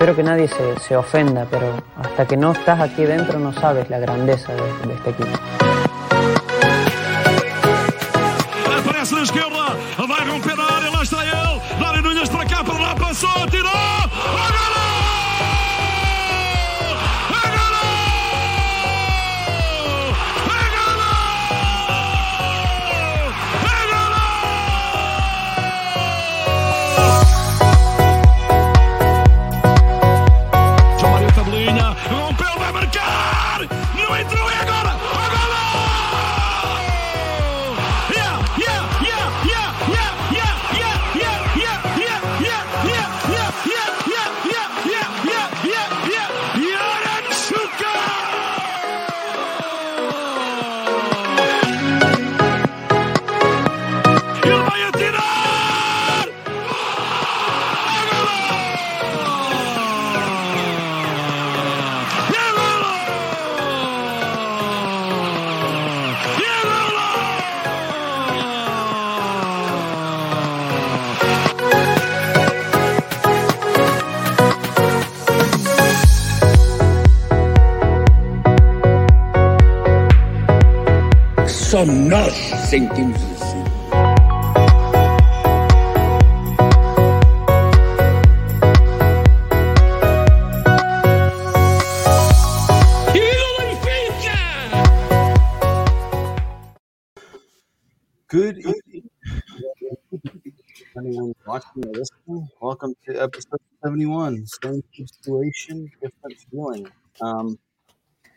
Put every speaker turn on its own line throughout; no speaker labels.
espero que nadie se, se, ofenda, pero hasta que no estás aquí dentro no sabes la grandeza de, de este equipo.
Sentimos assim.
Good evening. Anyone watching or listening, welcome to episode 71. Same situation, different feeling. Um,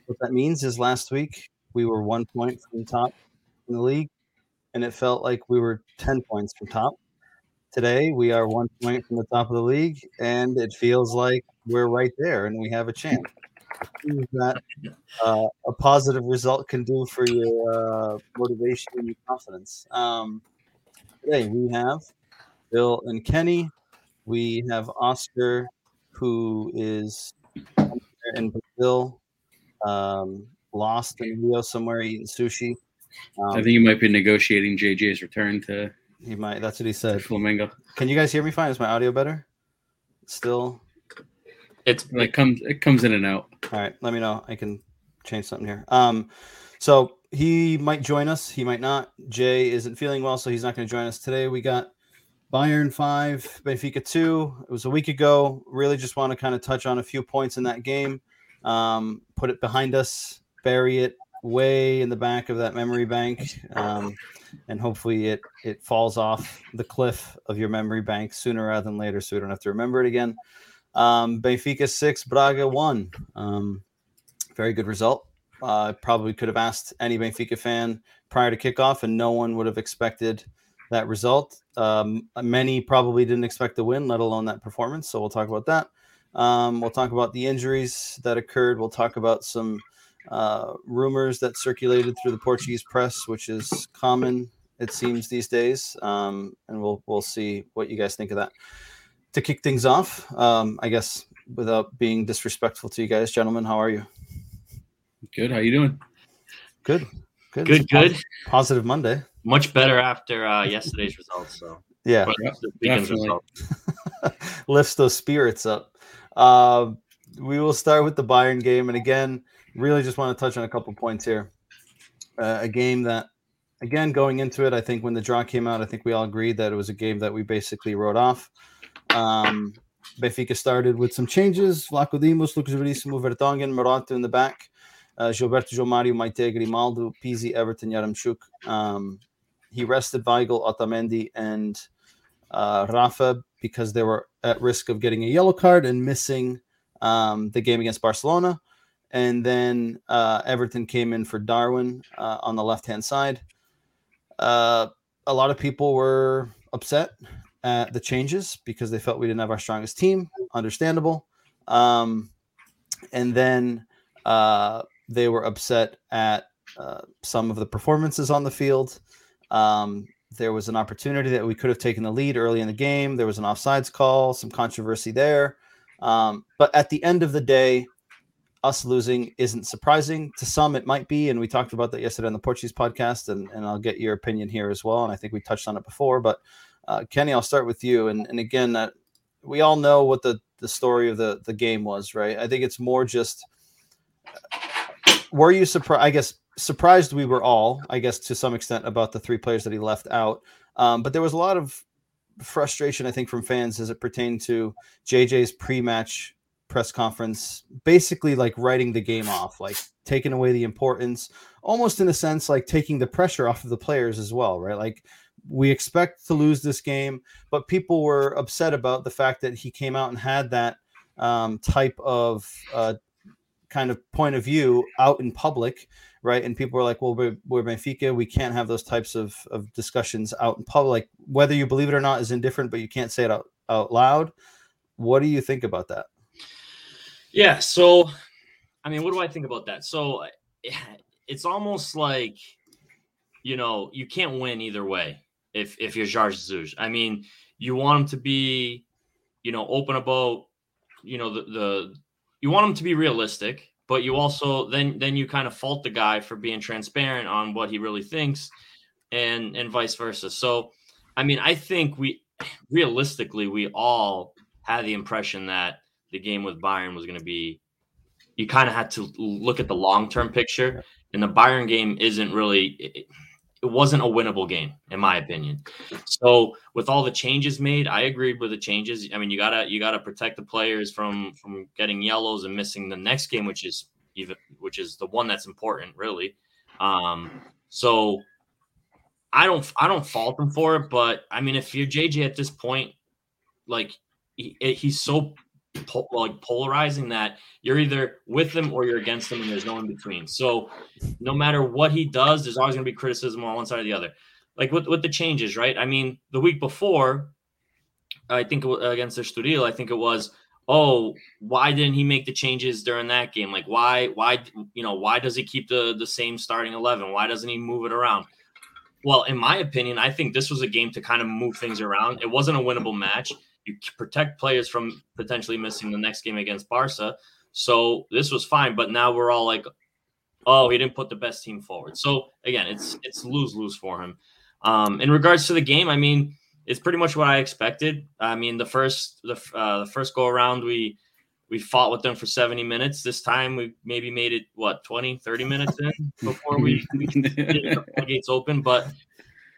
what that means is last week we were one point from the top in the league, and it felt like we were 10 points from top. Today, we are one point from the top of the league, and it feels like we're right there and we have a chance. That uh, a positive result can do for your uh, motivation and your confidence. Um, today, we have Bill and Kenny. We have Oscar, who is in Brazil. Um, lost in Rio somewhere eating sushi.
Um, I think he might be negotiating JJ's return to.
He might. That's what he said.
Flamengo.
Can you guys hear me fine? Is my audio better? Still.
It's it comes it comes in and out.
All right, let me know. I can change something here. Um, so he might join us. He might not. Jay isn't feeling well, so he's not going to join us today. We got Bayern five, Benfica two. It was a week ago. Really, just want to kind of touch on a few points in that game. Um, put it behind us bury it way in the back of that memory bank, um, and hopefully it it falls off the cliff of your memory bank sooner rather than later, so we don't have to remember it again. Um, Benfica six, Braga one. Um, very good result. Uh, probably could have asked any Benfica fan prior to kickoff, and no one would have expected that result. Um, many probably didn't expect the win, let alone that performance. So we'll talk about that. Um, we'll talk about the injuries that occurred. We'll talk about some uh, rumors that circulated through the Portuguese press, which is common, it seems, these days. Um, and we'll we'll see what you guys think of that. To kick things off, um, I guess without being disrespectful to you guys, gentlemen, how are you?
Good. How are you doing?
Good. Good.
Good. Good.
Positive Monday.
Much better after uh, yesterday's results. So
yeah, lifts those spirits up. Uh, we will start with the Bayern game, and again, really just want to touch on a couple points here. Uh, a game that, again, going into it, I think when the draw came out, I think we all agreed that it was a game that we basically wrote off. Um, Benfica started with some changes. Vlachodimos, Lucas Verissimo, Vertonghen, Morato in the back. Uh, Gilberto João Mario, Meïté Grimaldo, Pizzi, Everton, Yaremchuk. Um, he rested Weigl, Otamendi, and uh, Rafa because they were at risk of getting a yellow card and missing um, the game against Barcelona and then uh, Everton came in for Darwin uh, on the left hand side. Uh, a lot of people were upset at the changes because they felt we didn't have our strongest team. Understandable. Um, and then uh, they were upset at uh, some of the performances on the field. Um, there was an opportunity that we could have taken the lead early in the game. There was an offsides call, some controversy there. Um, but at the end of the day, us losing isn't surprising. To some, it might be. And we talked about that yesterday on the Portuguese podcast, and, and I'll get your opinion here as well. And I think we touched on it before. But uh, Kenny, I'll start with you. And, and again, uh, we all know what the, the story of the the game was, right? I think it's more just were you surprised? I guess surprised we were all, I guess, to some extent about the three players that he left out. Um, but there was a lot of frustration, I think, from fans as it pertained to JJ's pre-match press conference, basically like writing the game off, like taking away the importance, almost in a sense, like taking the pressure off of the players as well, right? Like we expect to lose this game, but people were upset about the fact that he came out and had that um, type of uh, kind of point of view out in public, right? And people were like, "Well, we're, we're Benfica. We can't have those types of, of discussions out in public. Whether you believe it or not is indifferent, but you can't say it out, out loud." What do you think about that?
Yeah. So, I mean, what do I think about that? So, it's almost like, you know, you can't win either way if if you're Jorge Jesus. I mean, you want him to be, you know, open about, you know, the the you want him to be realistic, but you also then then you kind of fault the guy for being transparent on what he really thinks, and and vice versa. So, I mean, I think we realistically we all had the impression that the game with Bayern was going to be. You kind of had to look at the long term picture, and the Bayern game isn't really. It, it wasn't a winnable game in my opinion. So with all the changes made, I agreed with the changes. I mean, you gotta you gotta protect the players from from getting yellows and missing the next game, which is even which is the one that's important, really. Um, so I don't I don't fault him for it, but I mean, if you're JJ at this point, like he, he's so po- like polarizing that you're either with them or you're against them, and there's no in between. So no matter what he does, there's always going to be criticism on one side or the other. Like with with the changes, right? I mean, the week before, I think against the Estoril, I think it was. Oh, why didn't he make the changes during that game? Like, why, why, you know, why does he keep the the same starting eleven? Why doesn't he move it around? Well, in my opinion, I think this was a game to kind of move things around. It wasn't a winnable match you protect players from potentially missing the next game against Barca. So this was fine, but now we're all like, oh, he didn't put the best team forward. So again, it's it's lose lose for him. Um, in regards to the game, I mean, it's pretty much what I expected. I mean, the first the uh, the first go around, we we fought with them for 70 minutes. This time we maybe made it what 20, 30 minutes in before we, we the gates open. But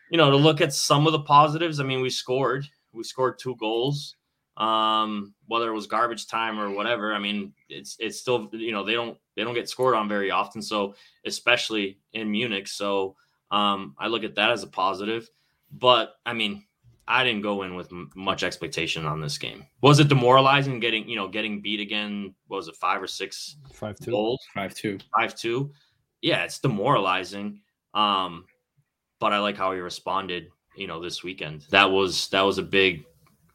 you know, to look at some of the positives, I mean, we scored. We scored two goals. Um, whether it was garbage time or whatever, I mean, it's it's still you know they don't they don't get scored on very often. So especially in Munich, so um, I look at that as a positive. But I mean, I didn't go in with m- much expectation on this game. Was it demoralizing getting you know getting beat again? was it five or six
five two
goals?
Five two.
Five two. Yeah, it's demoralizing. Um, but I like how he responded you know this weekend. That was that was a big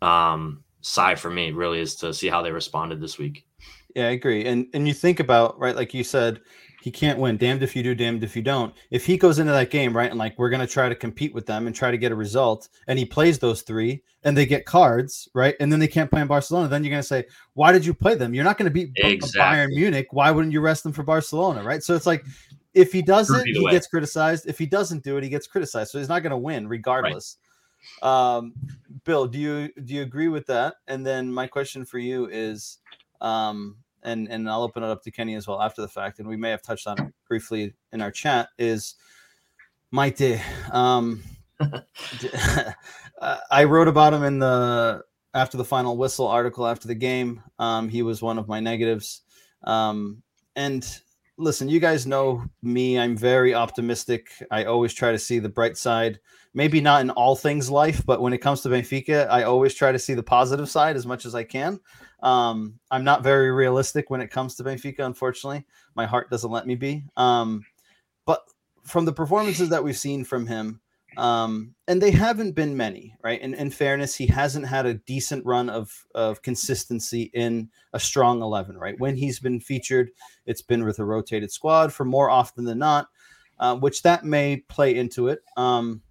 um sigh for me really is to see how they responded this week.
Yeah, I agree. And and you think about right, like you said, he can't win. Damned if you do, damned if you don't. If he goes into that game right and like we're gonna try to compete with them and try to get a result, and he plays those three and they get cards right, and then they can't play in Barcelona, then you're gonna say, why did you play them? You're not gonna beat exactly. Bayern Munich. Why wouldn't you rest them for Barcelona? Right. So it's like if he does it, he way. gets criticized. If he doesn't do it, he gets criticized. So he's not going to win regardless. Right. Um, Bill, do you do you agree with that? And then my question for you is, um, and and I'll open it up to Kenny as well after the fact, and we may have touched on it briefly in our chat. Is Meïté? Um, I wrote about him in the after the final whistle article after the game. Um, he was one of my negatives, um, and listen, you guys know me. I'm very optimistic. I always try to see the bright side. Maybe not in all things life, but when it comes to Benfica, I always try to see the positive side as much as I can. Um, I'm not very realistic when it comes to Benfica, unfortunately. My heart doesn't let me be. Um, but from the performances that we've seen from him, um, and they haven't been many, right? And in fairness, he hasn't had a decent run of of consistency in a strong eleven, right? When he's been featured, it's been with a rotated squad for more often than not, uh, which that may play into it. Um,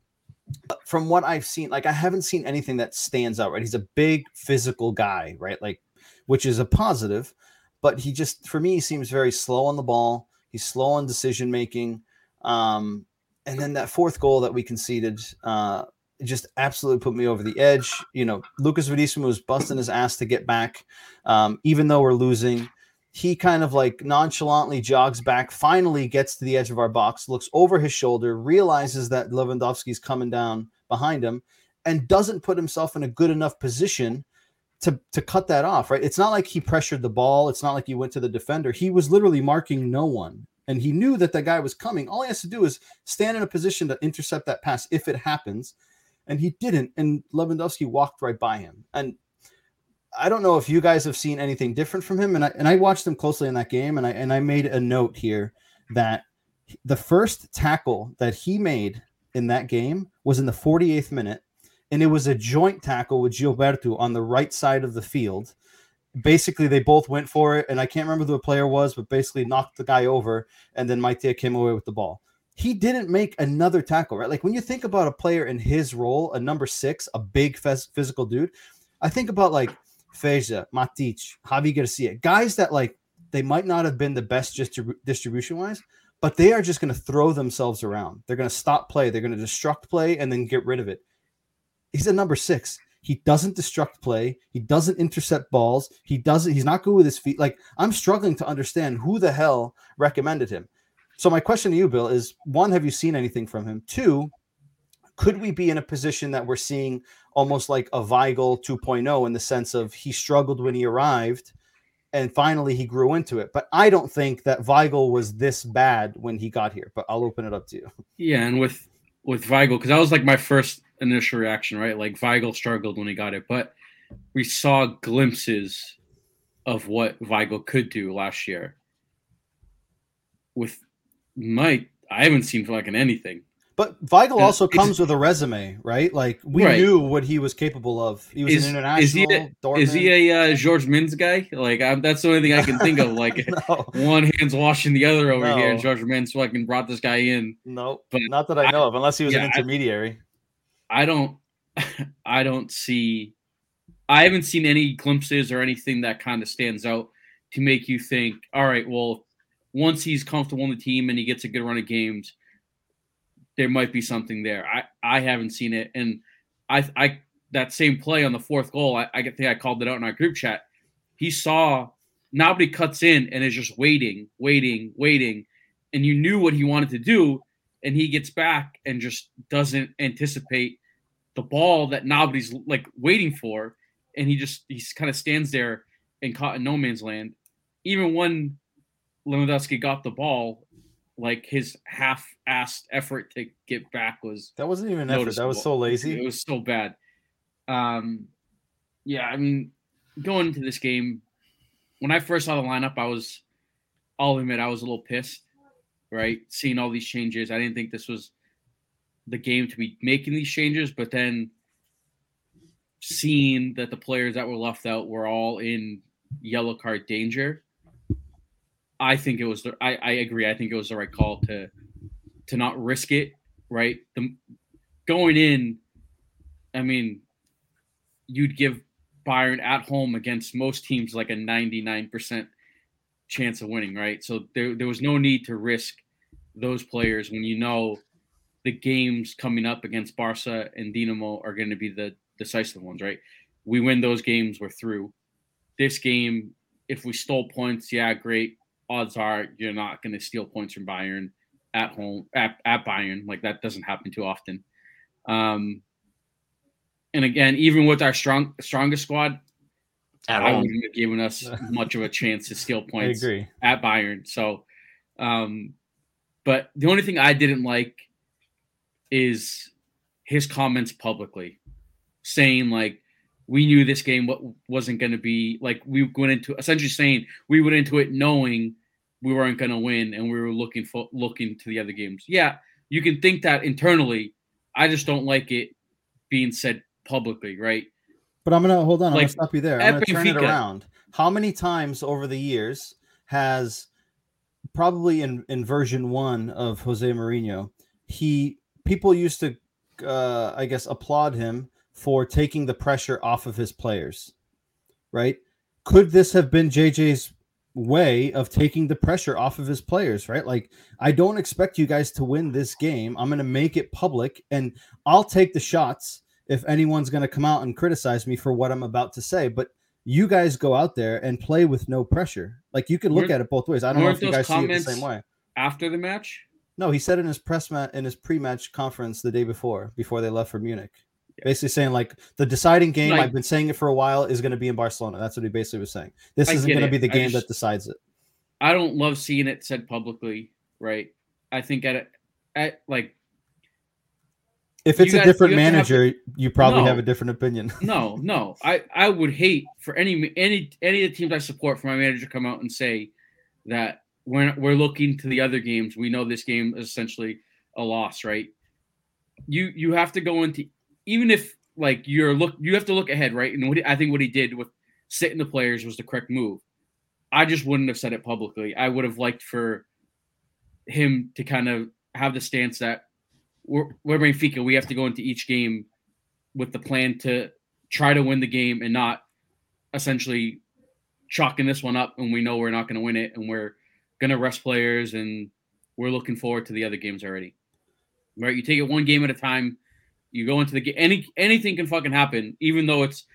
from what I've seen, like I haven't seen anything that stands out, right? He's a big physical guy, right? Like, which is a positive, but he just, for me, seems very slow on the ball. He's slow on decision making. Um, and then that fourth goal that we conceded, uh, just absolutely put me over the edge. You know, Lucas Verissimo was busting his ass to get back, um, even though we're losing. He kind of like nonchalantly jogs back, finally gets to the edge of our box, looks over his shoulder, realizes that Lewandowski's coming down behind him, and doesn't put himself in a good enough position to to cut that off. Right? It's not like he pressured the ball. It's not like he went to the defender. He was literally marking no one, and he knew that that guy was coming. All he has to do is stand in a position to intercept that pass if it happens, and he didn't. And Lewandowski walked right by him. And I don't know if you guys have seen anything different from him. And I and I watched him closely in that game, and I and I made a note here that the first tackle that he made in that game was in the 48th minute, and it was a joint tackle with Gilberto on the right side of the field. Basically, they both went for it, and I can't remember who the player was, but basically knocked the guy over, and then Maitea came away with the ball. He didn't make another tackle, right? Like when you think about a player in his role, a number six, a big phys- physical dude, I think about like Fejsa, Matic, Javi Garcia, guys that like they might not have been the best distrib- distribution wise, but they are just going to throw themselves around. They're going to stop play, they're going to destruct play, and then get rid of it. He's a number six. He doesn't destruct play. He doesn't intercept balls. He doesn't. He's not good with his feet. Like I'm struggling to understand who the hell recommended him. So my question to you, Bill, is one: Have you seen anything from him? Two, could we be in a position that we're seeing almost like a Weigl 2.0 in the sense of he struggled when he arrived and finally he grew into it. But I don't think that Weigl was this bad when he got here. But I'll open it up to you.
Yeah, and with with Weigl, because that was like my first initial reaction, right? Like Weigl struggled when he got it, but we saw glimpses of what Weigl could do last year. With Mike, I haven't seen fucking anything.
But Weigl
Yeah,
also comes with a resume, right? Like we
Right.
knew what he was capable of. He was
Is,
an international.
is he a, is he a uh, Jorge Mendes guy? Like I'm, that's the only thing I can think of. Like
no,
one hand's washing the other over here, and Jorge Mendes fucking brought this guy in.
no,
But
not that I know of, unless he was
yeah,
an intermediary.
I don't I don't see I haven't seen any glimpses or anything that kind of stands out to make you think, all right, well, once he's comfortable in the team and he gets a good run of games, there might be something there. I I haven't seen it, and I I that same play on the fourth goal, I, I think I called it out in our group chat. He saw nobody cuts in and is just waiting, waiting, waiting, and you knew what he wanted to do, and he gets back and just doesn't anticipate the ball that nobody's like waiting for, and he just he kind of stands there and caught in no man's land. Even when Lewandowski got the ball, like his half-assed effort to get back was
That wasn't even an effort. That was so lazy.
It was so bad. Um, yeah, I mean, going into this game, when I first saw the lineup, I was, I'll admit, I was a little pissed. Right, seeing all these changes, I didn't think this was the game to be making these changes. But then, seeing that the players that were left out were all in yellow card danger, I think it was the. I, I agree. I think it was the right call to to not risk it. Right, the going in, I mean, you'd give Bayern at home against most teams like a 99% chance of winning, right? So there, there was no need to risk those players when you know the games coming up against Barca and Dinamo are going to be the decisive ones, right? We win those games, we're through. This game, if we stole points, yeah, great. Odds are you're not going to steal points from Bayern at home at, at Bayern. Like that doesn't happen too often. Um, and again, even with our strong strongest squad,
At
I
home.
wouldn't have given us much of a chance to steal points at Bayern. So, um, but the only thing I didn't like is his comments publicly, saying like we knew this game what wasn't going to be like we went into essentially saying we went into it knowing we weren't going to win and we were looking for looking to the other games. Yeah, you can think that internally. I just don't like it being said publicly, right?
But I'm gonna hold on. I'm gonna stop you there. I'm gonna turn it around. How many times over the years has probably in in version one of Jose Mourinho, he people used to, uh, I guess, applaud him for taking the pressure off of his players, right? Could this have been JJ's way of taking the pressure off of his players, right? Like, I don't expect you guys to win this game. I'm going to make it public and I'll take the shots if anyone's going to come out and criticize me for what I'm about to say. But you guys go out there and play with no pressure. Like, you can look
Weren't-
at it both ways. I don't know if you guys see it the same way.
After the match,
No, he said in his press mat in his pre-match conference the day before, before they left for Munich, basically saying like the deciding game.
Like-
I've been saying it for a while is going to be in Barcelona. That's what he basically was saying. This
I
isn't going to be the game
just-
that decides it.
I don't love seeing it said publicly, right? I think at, at like
If
You
it's a different
you have to
manager, you probably
No.
have a different opinion.
no, no. I I would hate for any any any of the teams I support for my manager to come out and say that we're we're looking to the other games. We know this game is essentially a loss, right? You you have to go into even if like you're look you have to look ahead, right? And what he, I think what he did with sitting the players was the correct move. I just wouldn't have said it publicly. I would have liked for him to kind of have the stance that we're, we're Benfica. We have to go into each game with the plan to try to win the game and not essentially chalking this one up and we know we're not going to win it and we're going to rest players and we're looking forward to the other games already. Right? You take it one game at a time. You go into the game. Any anything can fucking happen, even though it's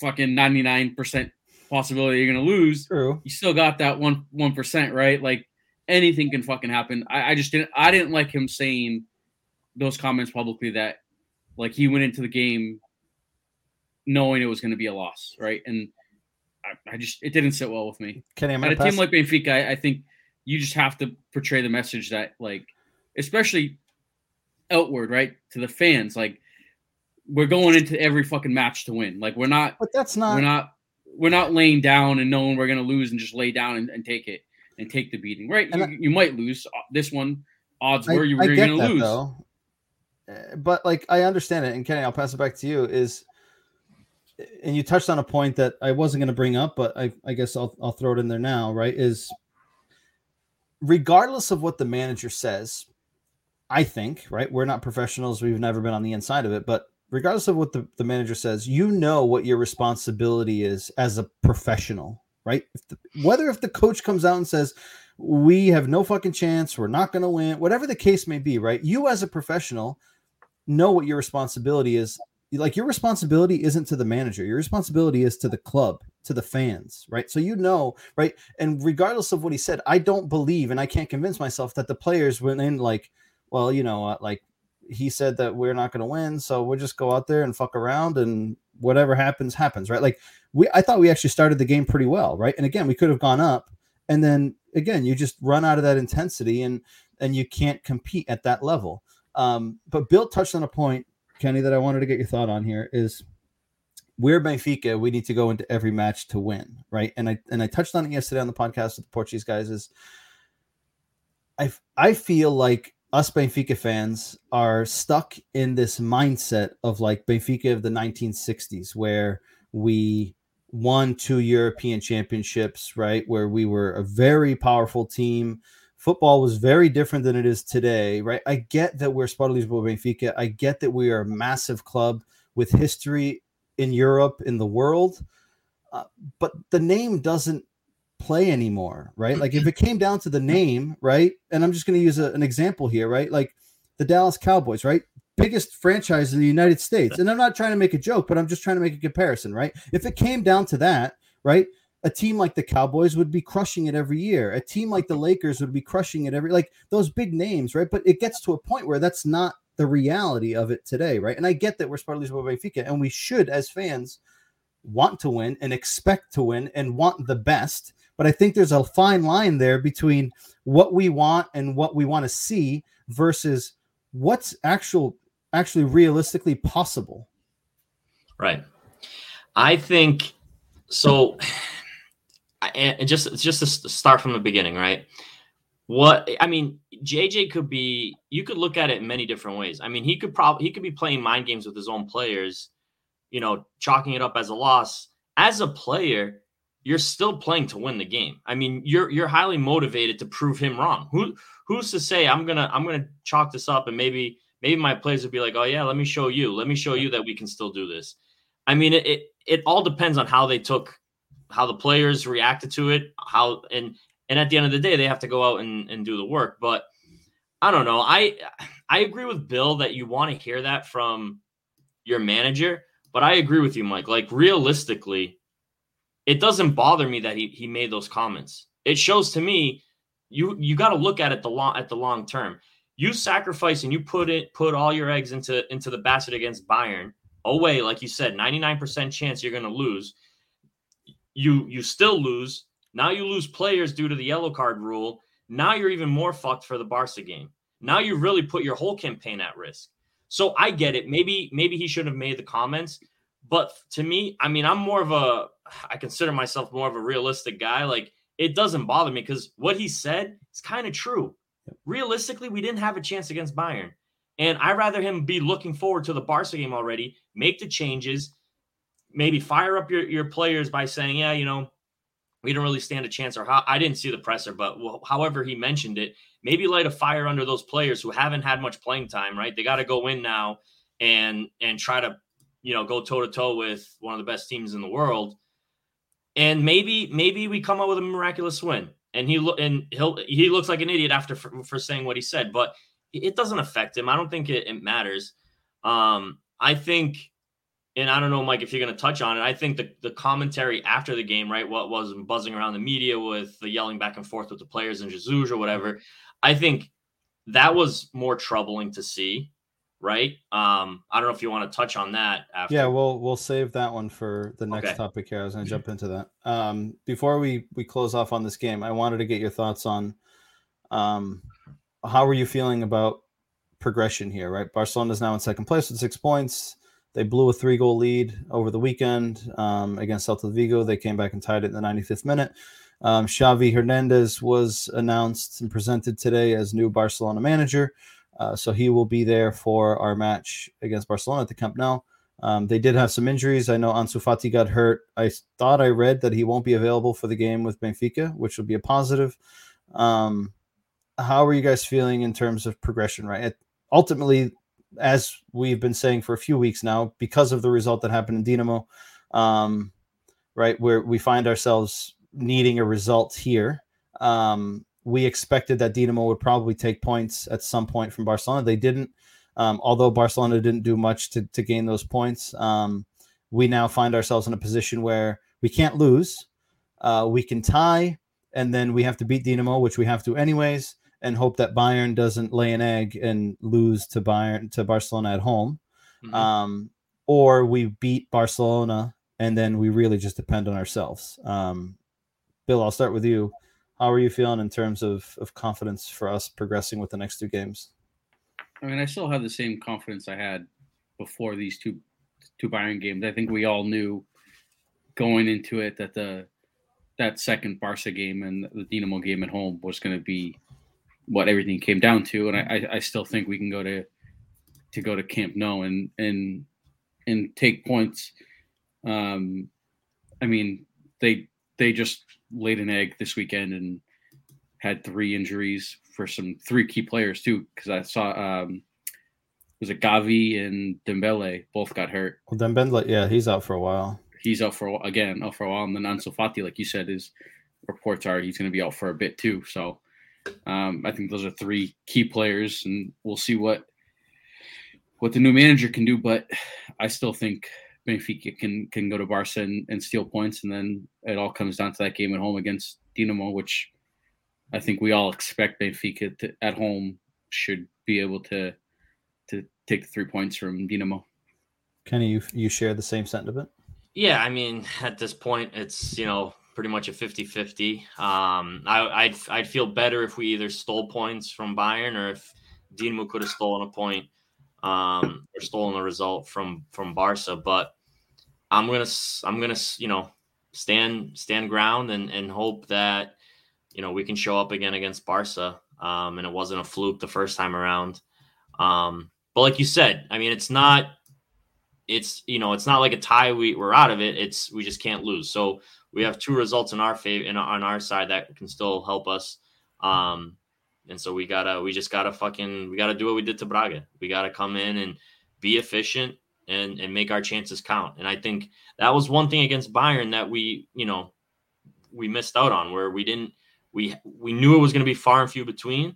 fucking ninety nine percent possibility you're going to lose
True.
you still got that one one percent, right? Like anything can fucking happen. I, I just didn't I didn't like him saying those comments publicly that like he went into the game knowing it was going to be a loss, right? And I, I just it didn't sit well with me.
Kenny, I'm
At a
pass.
team like Benfica, I, I think you just have to portray the message that like, especially outward, right, to the fans, like we're going into every fucking match to win. Like we're not
but that's not.
we're not we're not laying down and knowing we're going to lose and just lay down and, and take it and take the beating. Right? You,
I-
you might lose. Uh, This one, odds were you were going to lose.
though. Uh, But like I understand it, and Kenny, I'll pass it back to you. Is and you touched on a point that I wasn't going to bring up, but I, I guess I'll I'll throw it in there now. Right? Is regardless of what the manager says, I think right. We're not professionals. We've never been on the inside of it, but regardless of what the, the manager says, you know what your responsibility is as a professional, right? If the, whether if the coach comes out and says, we have no fucking chance, we're not going to win, whatever the case may be, right? You as a professional know what your responsibility is. Like your responsibility isn't to the manager, your responsibility is to the club, to the fans, right? So you know, right? And regardless of what he said, I don't believe and I can't convince myself that the players went in like, well, you know, uh, like he said that we're not going to win, so we'll just go out there and fuck around and whatever happens happens, right? Like we I thought we actually started the game pretty well, right? And again, we could have gone up and then again, you just run out of that intensity and and you can't compete at that level. Um, but Bill touched on a point, Kenny, that I wanted to get your thought on here is we're Benfica. We need to go into every match to win, right? And I and I touched on it yesterday on the podcast with the Portuguese guys. Is I I feel like us Benfica fans are stuck in this mindset of like Benfica of the 1960s, where we won two European championships, right? Where we were a very powerful team. Football was very different than it is today, right? I get that we're Sport Lisboa Benfica. I get that we are a massive club with history in Europe, in the world. Uh, but the name doesn't play anymore, right? Like if it came down to the name, right? And I'm just going to use a, an example here, right? Like the Dallas Cowboys, right? Biggest franchise in the United States. And I'm not trying to make a joke, but I'm just trying to make a comparison, right? If it came down to that, right? A team like the Cowboys would be crushing it every year. A team like the Lakers would be crushing it every like those big names, right? But it gets to a point where that's not the reality of it today, right? And I get that we're Sport Lisboa Benfica, and we should, as fans, want to win and expect to win and want the best. But I think there's a fine line there between what we want and what we want to see versus what's actual actually realistically possible.
Right. I think so. And just just to start from the beginning, right? What I mean, JJ could be. You could look at it in many different ways. I mean, he could probably he could be playing mind games with his own players, you know, chalking it up as a loss. As a player, you're still playing to win the game. I mean, you're you're highly motivated to prove him wrong. Who who's to say I'm gonna I'm gonna chalk this up and maybe maybe my players would be like, oh yeah, let me show you, let me show you that we can still do this. I mean, it it, it all depends on how they took how the players reacted to it, how and and at the end of the day, they have to go out and, and do the work. But I don't know. I I agree with Bill that you want to hear that from your manager, but I agree with you, Mike. Like realistically, it doesn't bother me that he he made those comments. It shows to me you you got to look at it the long at the long term. You sacrifice and you put it put all your eggs into into the basket against Bayern oh, away, like you said, 99% chance you're going to lose. You you still lose. Now you lose players due to the yellow card rule. Now you're even more fucked for the Barca game. Now you really put your whole campaign at risk. So I get it. Maybe maybe he should have made the comments, but to me, I mean, I'm more of a I consider myself more of a realistic guy. Like it doesn't bother me because what he said is kind of true. Realistically, we didn't have a chance against Bayern. And I'd rather him be looking forward to the Barca game already, make the changes, maybe fire up your, your players by saying, yeah, you know, we don't really stand a chance. Or how I didn't see the presser, but however he mentioned it, maybe light a fire under those players who haven't had much playing time, right? They got to go in now and and try to, you know, go toe to toe with one of the best teams in the world. And maybe maybe we come up with a miraculous win. And he look and he'll he looks like an idiot after for, for saying what he said, but it doesn't affect him. I don't think it, it matters. Um, I think, and I don't know, Mike, if you're going to touch on it. I think the, the commentary after the game, right, what was buzzing around the media with the yelling back and forth with the players and Jesus or whatever. I think that was more troubling to see, right? Um, I don't know if you want to touch on that. After.
Yeah, we'll we'll save that one for the next okay. topic here. I was going to jump into that. Um, before we we close off on this game, I wanted to get your thoughts on um how are you feeling about progression here? Right, Barcelona is now in second place with six points. They blew a three goal lead over the weekend um, against Celta Vigo. They came back and tied it in the 95th minute. Um, Xavi Hernandez was announced and presented today as new Barcelona manager. Uh, so he will be there for our match against Barcelona at the Camp Nou. Um, they did have some injuries. I know Ansu Fati got hurt. I thought I read that he won't be available for the game with Benfica, which will be a positive. Um, how are you guys feeling in terms of progression? Right, it, ultimately, as we've been saying for a few weeks now, because of the result that happened in Dinamo, um, right, where we find ourselves needing a result here. Um, we expected that Dinamo would probably take points at some point from Barcelona. They didn't, um, although Barcelona didn't do much to, to gain those points. Um, we now find ourselves in a position where we can't lose. Uh, we can tie, and then we have to beat Dinamo, which we have to anyways and hope that Bayern doesn't lay an egg and lose to Bayern to Barcelona at home. Mm-hmm. Um, or we beat Barcelona and then we really just depend on ourselves. Um, Bill, I'll start with you. How are you feeling in terms of, of confidence for us progressing with the next two games?
I mean, I still have the same confidence I had before these two two Bayern games. I think we all knew going into it that the that second Barca game and the Dinamo game at home was going to be what everything came down to, and I, I still think we can go to to go to Camp Nou and and and take points. Um, I mean, they they just laid an egg this weekend and had three injuries for some three key players too. Because I saw um, was it Gavi and Dembele both got hurt.
Well, Dembele, yeah, he's out for a while.
He's out for again out for a while, and then Ansu Fati, like you said, his reports are he's going to be out for a bit too. So um, I think those are three key players, and we'll see what what the new manager can do. But I still think Benfica can can go to Barca and, and steal points, and then it all comes down to that game at home against Dinamo, which I think we all expect Benfica to, at home should be able to to take the three points from Dinamo.
Kenny, you you share the same sentiment?
Yeah, I mean, at this point, it's you know pretty much a 50-50. Um, I, would I'd feel better if we either stole points from Bayern or if Dinamo could have stolen a point um, or stolen a result from from Barca. But I'm gonna I'm gonna you know stand stand ground and and hope that you know we can show up again against Barca. Um, and it wasn't a fluke the first time around. Um, but like you said, I mean, it's not it's you know it's not like a tie we, we're out of it it's we just can't lose so we have two results in our favor in, on our side that can still help us. Um, and so we gotta we just gotta fucking we gotta do what we did to Braga. We gotta come in and be efficient and and make our chances count. And I think that was one thing against Bayern that we you know we missed out on, where we didn't we we knew it was going to be far and few between,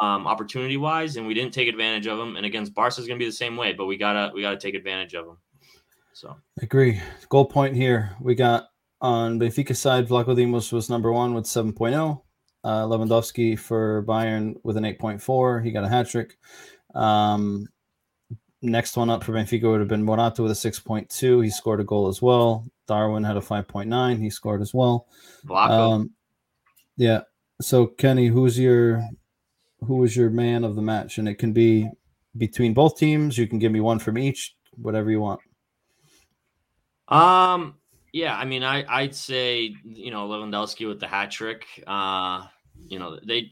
um, opportunity wise, and we didn't take advantage of them. And against Barca is going to be the same way, but we gotta we gotta take advantage of them. So I
Agree. Goal point here. We got on Benfica side, Vlachodimos was number one with 7.0. Uh, Lewandowski for Bayern with an 8.4. He got a hat trick. Um, next one up for Benfica would have been Morato with a 6.2. He scored a goal as well. Darwin had a 5.9. He scored as well. Um, yeah. So Kenny, who's your who was your man of the match? And it can be between both teams. You can give me one from each, whatever you want.
Um, yeah, I mean, I I'd say you know Lewandowski with the hat trick. Uh, you know, they,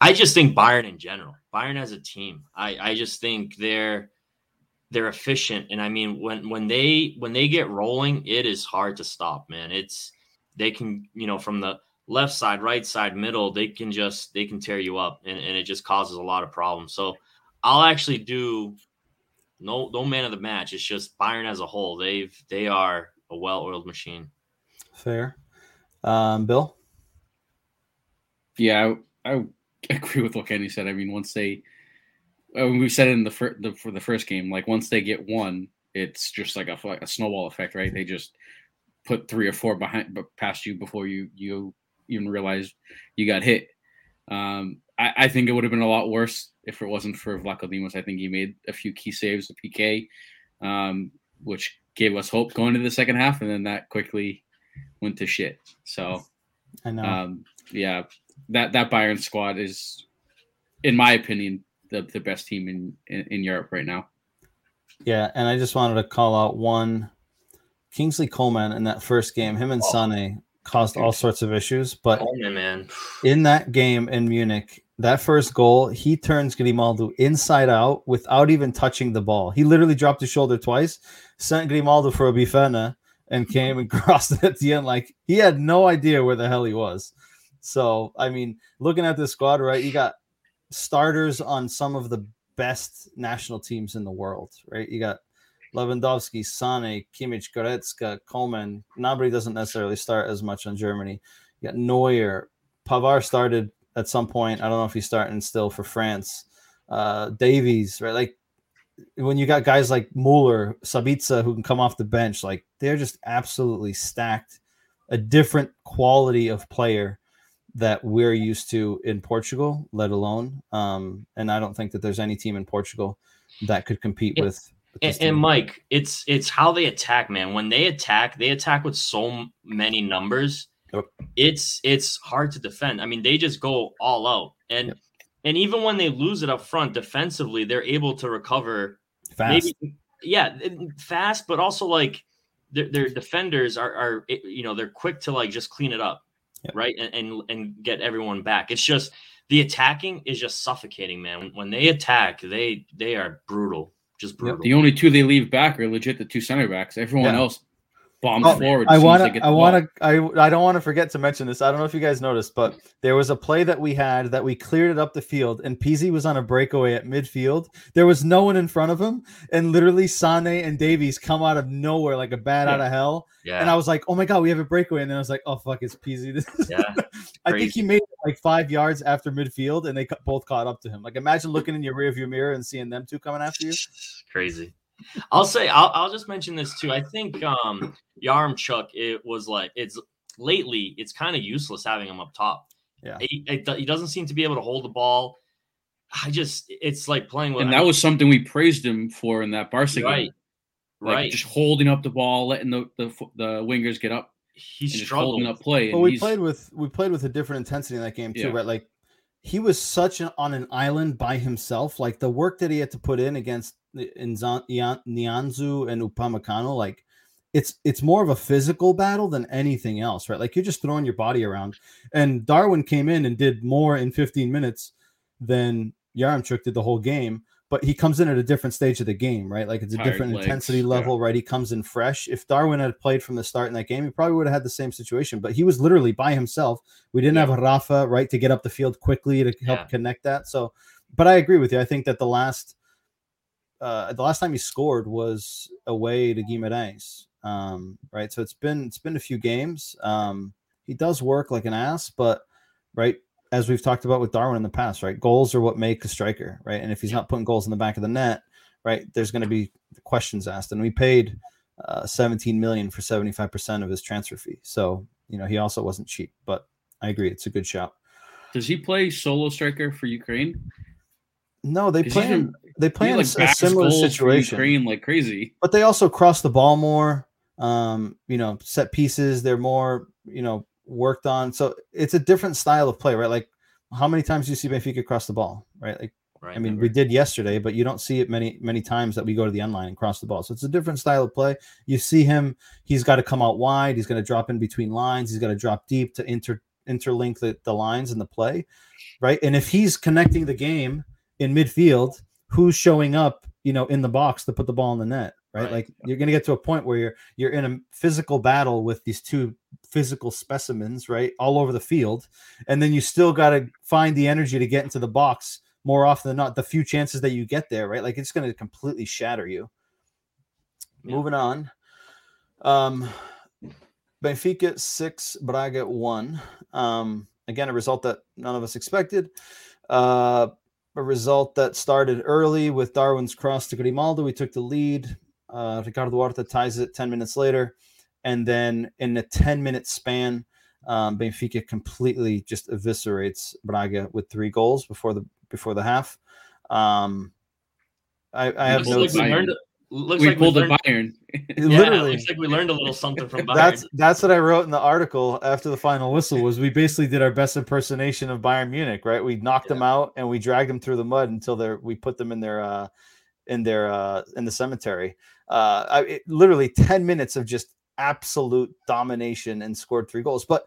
I just think Bayern in general, Bayern as a team, I I just think they're they're efficient, and I mean when when they when they get rolling, it is hard to stop, man. It's they can you know from the left side, right side, middle, they can just they can tear you up, and, and it just causes a lot of problems. So I'll actually do no no man of the match. It's just Bayern as a whole. They've they are a well-oiled machine.
Fair. Um, Bill?
Yeah, I, I agree with what Kenny said. I mean, once they, uh, we said it in the, fir- the for the first game, like once they get one, it's just like a, like a snowball effect, right? They just put three or four behind, but past you before you you even realize you got hit. Um, I, I think it would have been a lot worse if it wasn't for Vlachodimos. I think he made a few key saves, a PK, um, which gave us hope going into the second half, and then that quickly went to shit. So
I know.
um, yeah, that that Bayern squad is, in my opinion, the, the best team in, in in Europe right now.
yeah, and I just wanted to call out one Kingsley Coman in that first game. Him and
Oh.
Sane caused all sorts of issues, but
Oh man,
in that game in Munich, that first goal, he turns Grimaldo inside out without even touching the ball. He literally dropped his shoulder twice, sent Grimaldo for a bifana, and came and crossed it at the end. Like he had no idea where the hell he was. So, I mean, looking at this squad, right? You got starters on some of the best national teams in the world, right? You got Lewandowski, Sane, Kimmich, Goretzka, Coman. Nobody doesn't necessarily start as much on Germany. You got Neuer. Pavard started at some point. I don't know if he's starting still for France. Uh, Davies, right? Like when you got guys like Mueller, Sabitzer who can come off the bench, like they're just absolutely stacked. A different quality of player that we're used to in Portugal, let alone. Um, and I don't think that there's any team in Portugal that could compete
Yeah.
with.
And, and Mike, it's it's how they attack, man. When they attack, they attack with so many numbers.
Yep.
It's it's hard to defend. I mean, they just go all out, and
Yep.
and even when they lose it up front defensively, they're able to recover.
fast.
Maybe, yeah, fast, but also like their, their defenders are are eh, you know they're quick to like just clean it up,
Yep.
right, and, and and get everyone back. It's just the attacking is just suffocating, man. When, when they attack, they they are brutal, just brutal.
The only two they leave back are legit the two center backs. Everyone
Yeah.
else bombs
Oh,
forward.
I
as soon as
want to. I want to. I. I don't want to forget to mention this. I don't know if you guys noticed, but there was a play that we had that we cleared it up the field, and Pizzi was on a breakaway at midfield. There was no one in front of him, and literally Sane and Davies come out of nowhere like a bat out of hell.
yeah,
And I was like, "Oh my god, we have a breakaway!" And then I was like, "Oh fuck, it's Pizzi."
Yeah.
I think he made it like five yards after midfield, and they both caught up to him. Like, imagine looking in your rearview mirror and seeing them two coming after you.
crazy. I'll say I'll, I'll just mention this too. I think um Yaremchuk it was like it's lately it's kind of useless having him up top.
Yeah.
He, he doesn't seem to be able to hold the ball. I just it's like playing with
and that was something we praised him for in that Barca
right,
game. Like
right.
just holding up the ball, letting the the, f- the wingers get up,
He's
struggling just
struggled.
holding up play.
But we played with we played with a different intensity in that game too,
Yeah.
right? Like he was such an, on an island by himself. Like the work that he had to put in against Nzan- Ian- Nianzou and Upamecano, like it's it's more of a physical battle than anything else, right? Like you're just throwing your body around. And Darwin came in and did more in 15 minutes than Yaremchuk did the whole game. But he comes in at a different stage of the game, right? Like it's a
Tired
different
legs,
intensity
yeah.
level, right? He comes in fresh. If Darwin had played from the start in that game, he probably would have had the same situation. But he was literally by himself. We didn't
Yeah.
have Rafa, right, to get up the field quickly to help
Yeah.
connect that. So, but I agree with you. I think that the last, uh, the last time he scored was away to Guimarães, um, right? So it's been it's been a few games. Um, he does work like an ass, but right as we've talked about with Darwin in the past, right? Goals are what make a striker, right? And if he's not putting goals in the back of the net, right, there's going to be questions asked. And we paid uh, 17 million for 75% of his transfer fee. So, you know, he also wasn't cheap, but I agree. It's a good shout.
Does he play solo striker for Ukraine?
No, they play in, they play in
like,
a similar situation.
Ukraine like crazy.
but they also cross the ball more. Um, you know, set pieces, they're more, you know, worked on. So it's a different style of play, right? Like how many times do you see Benfica cross the ball, right? Like
Right.
I mean, we did yesterday, but you don't see it many, many times that we go to the end line and cross the ball. So it's a different style of play. You see him, he's got to come out wide, he's going to drop in between lines, he's got to drop deep to inter interlink the, the lines in the play, right? And if he's connecting the game in midfield, who's showing up, you know, in the box to put the ball in the net, right?
Right.
Like you're going to get to a point where you're you're in a physical battle with these two physical specimens, right, all over the field, and then you still got to find the energy to get into the box more often than not. The few chances that you get there, right, like it's going to completely shatter you.
Yeah.
Moving on, um, Benfica six, Braga one. Um, again, a result that none of us expected. Uh, a result that started early with Darwin's cross to Grimaldo. We took the lead. Uh, Ricardo Horta ties it 10 minutes later. And then in a 10 minute span, um, Benfica completely just eviscerates Braga with three goals before the before the half. Um, I, I have notes.
like we learned. Looks
we
like
pulled
we
a
learned,
Bayern.
yeah,
literally,
looks like we learned a little something from Bayern.
that's that's what I wrote in the article after the final whistle was we basically did our best impersonation of Bayern Munich, right? We knocked them out and we dragged them through the mud until they we put them in their uh in their uh in the cemetery. Uh I, it, literally 10 minutes of just absolute domination and scored three goals. But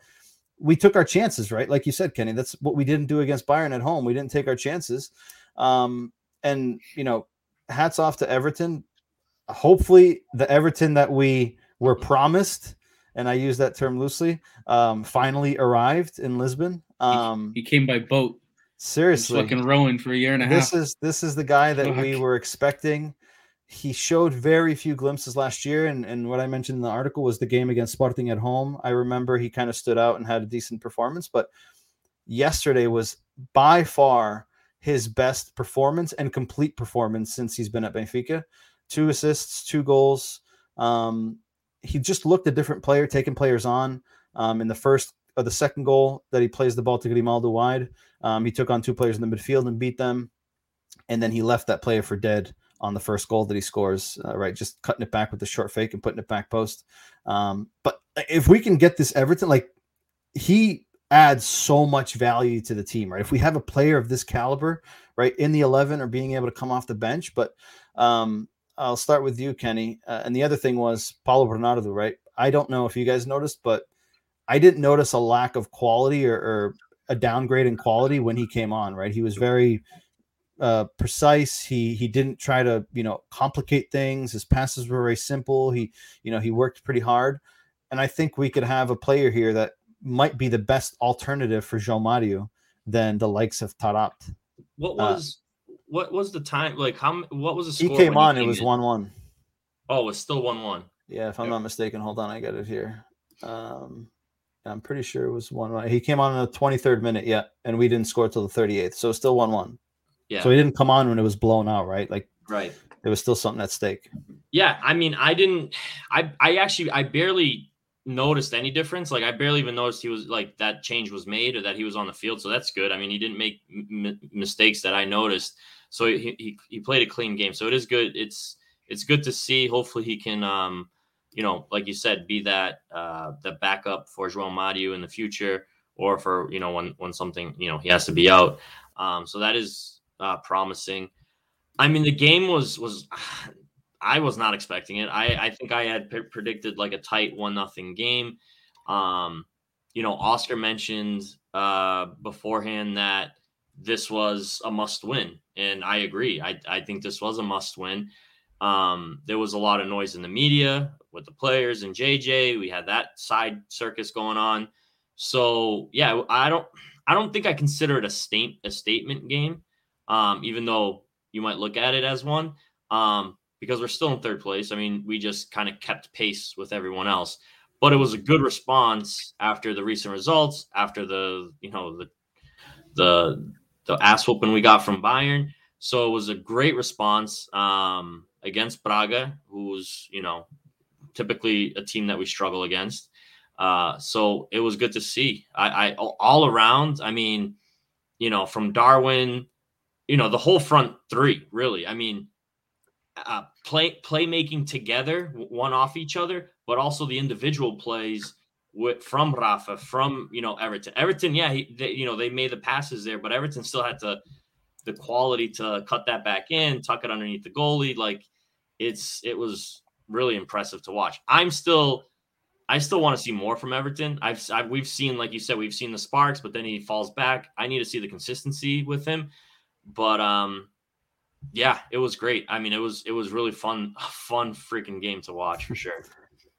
we took our chances, right? Like you said, Kenny, that's what we didn't do against Bayern at home. We didn't take our chances. Um and you know, hats off to Everton hopefully the Everton that we were promised, and I use that term loosely, um, finally arrived in Lisbon. Um,
he came by boat.
Seriously,
fucking rowing for a year and a
this
half.
is this is the guy that we were expecting. He showed very few glimpses last year, and, and what I mentioned in the article was the game against Sporting at home. I remember he kind of stood out and had a decent performance, but yesterday was by far his best performance and complete performance since he's been at Benfica. Two assists, two goals. Um, he just looked a different player, taking players on. Um, in the first or the second goal that he plays the ball to Grimaldo wide, um, he took on two players in the midfield and beat them. And then he left that player for dead on the first goal that he scores, uh, right? Just cutting it back with the short fake and putting it back post. Um, but if we can get this Everton, like he adds so much value to the team, right? If we have a player of this caliber, right, in the 11 or being able to come off the bench, but um, I'll start with you, Kenny. Uh, and the other thing was Paulo Bernardo, right? I don't know if you guys noticed, but I didn't notice a lack of quality or, or a downgrade in quality when he came on, right? He was very uh, precise. He he didn't try to you know complicate things. His passes were very simple. He you know he worked pretty hard, and I think we could have a player here that might be the best alternative for João Mario than the likes of Taarabt.
What
Uh,
was what was the time? Like how? What was the score?
He
came
on. It was
in?
one one.
Oh, it's still one one.
Yeah, if I'm not mistaken. Hold on, I got it here. Um, I'm pretty sure it was one one. He came on in the 23rd minute, yeah, and we didn't score till the 38th, so it's still one one.
Yeah.
So he didn't come on when it was blown out, right? Like
right.
there was still something at stake.
Yeah, I mean, I didn't. I I actually I barely noticed any difference. Like I barely even noticed he was like that change was made or that he was on the field. So that's good. I mean, he didn't make m- mistakes that I noticed. So he, he he played a clean game. So it is good. It's it's good to see. Hopefully he can um you know like you said be that uh the backup for João Mario in the future or for you know when when something you know he has to be out. Um so that is uh promising. I mean the game was was I was not expecting it. I, I think I had p- predicted like a tight one nothing game. Um, you know, Oscar mentioned uh, beforehand that this was a must win, and I agree. I, I think this was a must win. Um, there was a lot of noise in the media with the players and JJ. We had that side circus going on. So yeah, I don't I don't think I consider it a state a statement game, um, even though you might look at it as one. Um, because we're still in third place. I mean, we just kind of kept pace with everyone else. but it was a good response after the recent results, after the you know the the the ass whooping we got from Bayern. So it was a great response um, against Braga, who's you know typically a team that we struggle against. Uh, so it was good to see. I, I all around. I mean, you know, from Darwin, you know, the whole front three really. I mean, uh, play playmaking together, one off each other, but also the individual plays with from Rafa, from you know Everton. Everton, yeah, he, they, you know they made the passes there, but Everton still had to the quality to cut that back in, tuck it underneath the goalie. Like it's it was really impressive to watch. I'm still I still want to see more from Everton. I've, I've, we've seen like you said we've seen the sparks, but then he falls back. I need to see the consistency with him. But um yeah, it was great. I mean, it was it was really fun fun freaking game to watch for sure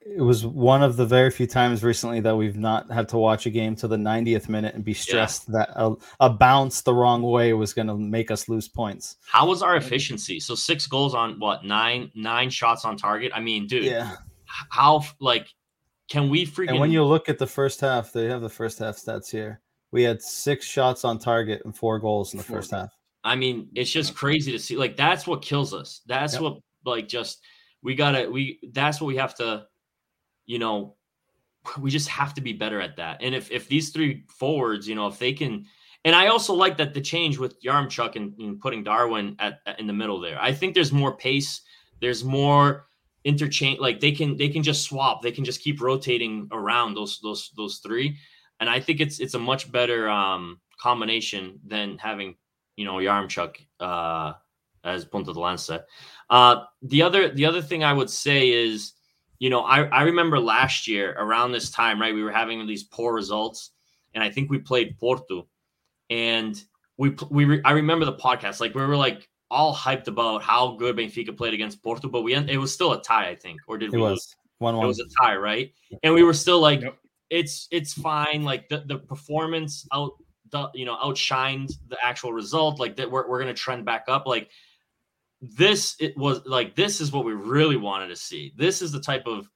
it was one of the very few times recently that we've not had to watch a game to the 90th minute and be stressed yeah. that a, a, bounce the wrong way was going to make us lose points.
How was our efficiency? So six goals on what nine nine shots on target. I mean, dude,
yeah.
How like can we freaking?
And when you look at the first half, they have the first half stats here. We had six shots on target and four goals in the first half.
I mean, it's just crazy to see. Like that's what kills us. That's yep. what like just we gotta we. That's what we have to you know, we just have to be better at that. And if if these three forwards, you know, if they can, and I also like that the change with Yaremchuk and, and putting Darwin at, at, in the middle there. I think there's more pace. There's more interchange. Like they can they can just swap. They can just keep rotating around those those those three. And I think it's it's a much better um, combination than having you know Yaremchuk uh, as punta de lanza. Uh, the other the other thing I would say is you know, I, I remember last year around this time, right? We were having these poor results, and I think we played Porto, and we we re, I remember the podcast like we were like all hyped about how good Benfica played against Porto, but we it was still a tie, I think, or did
it
we?
Was one one.
It was a tie, right? And we were still like, yep. it's it's fine. Like the the performance out the you know outshined the actual result. Like that, we're we're gonna trend back up. Like this it was like this is what we really wanted to see. This is the type of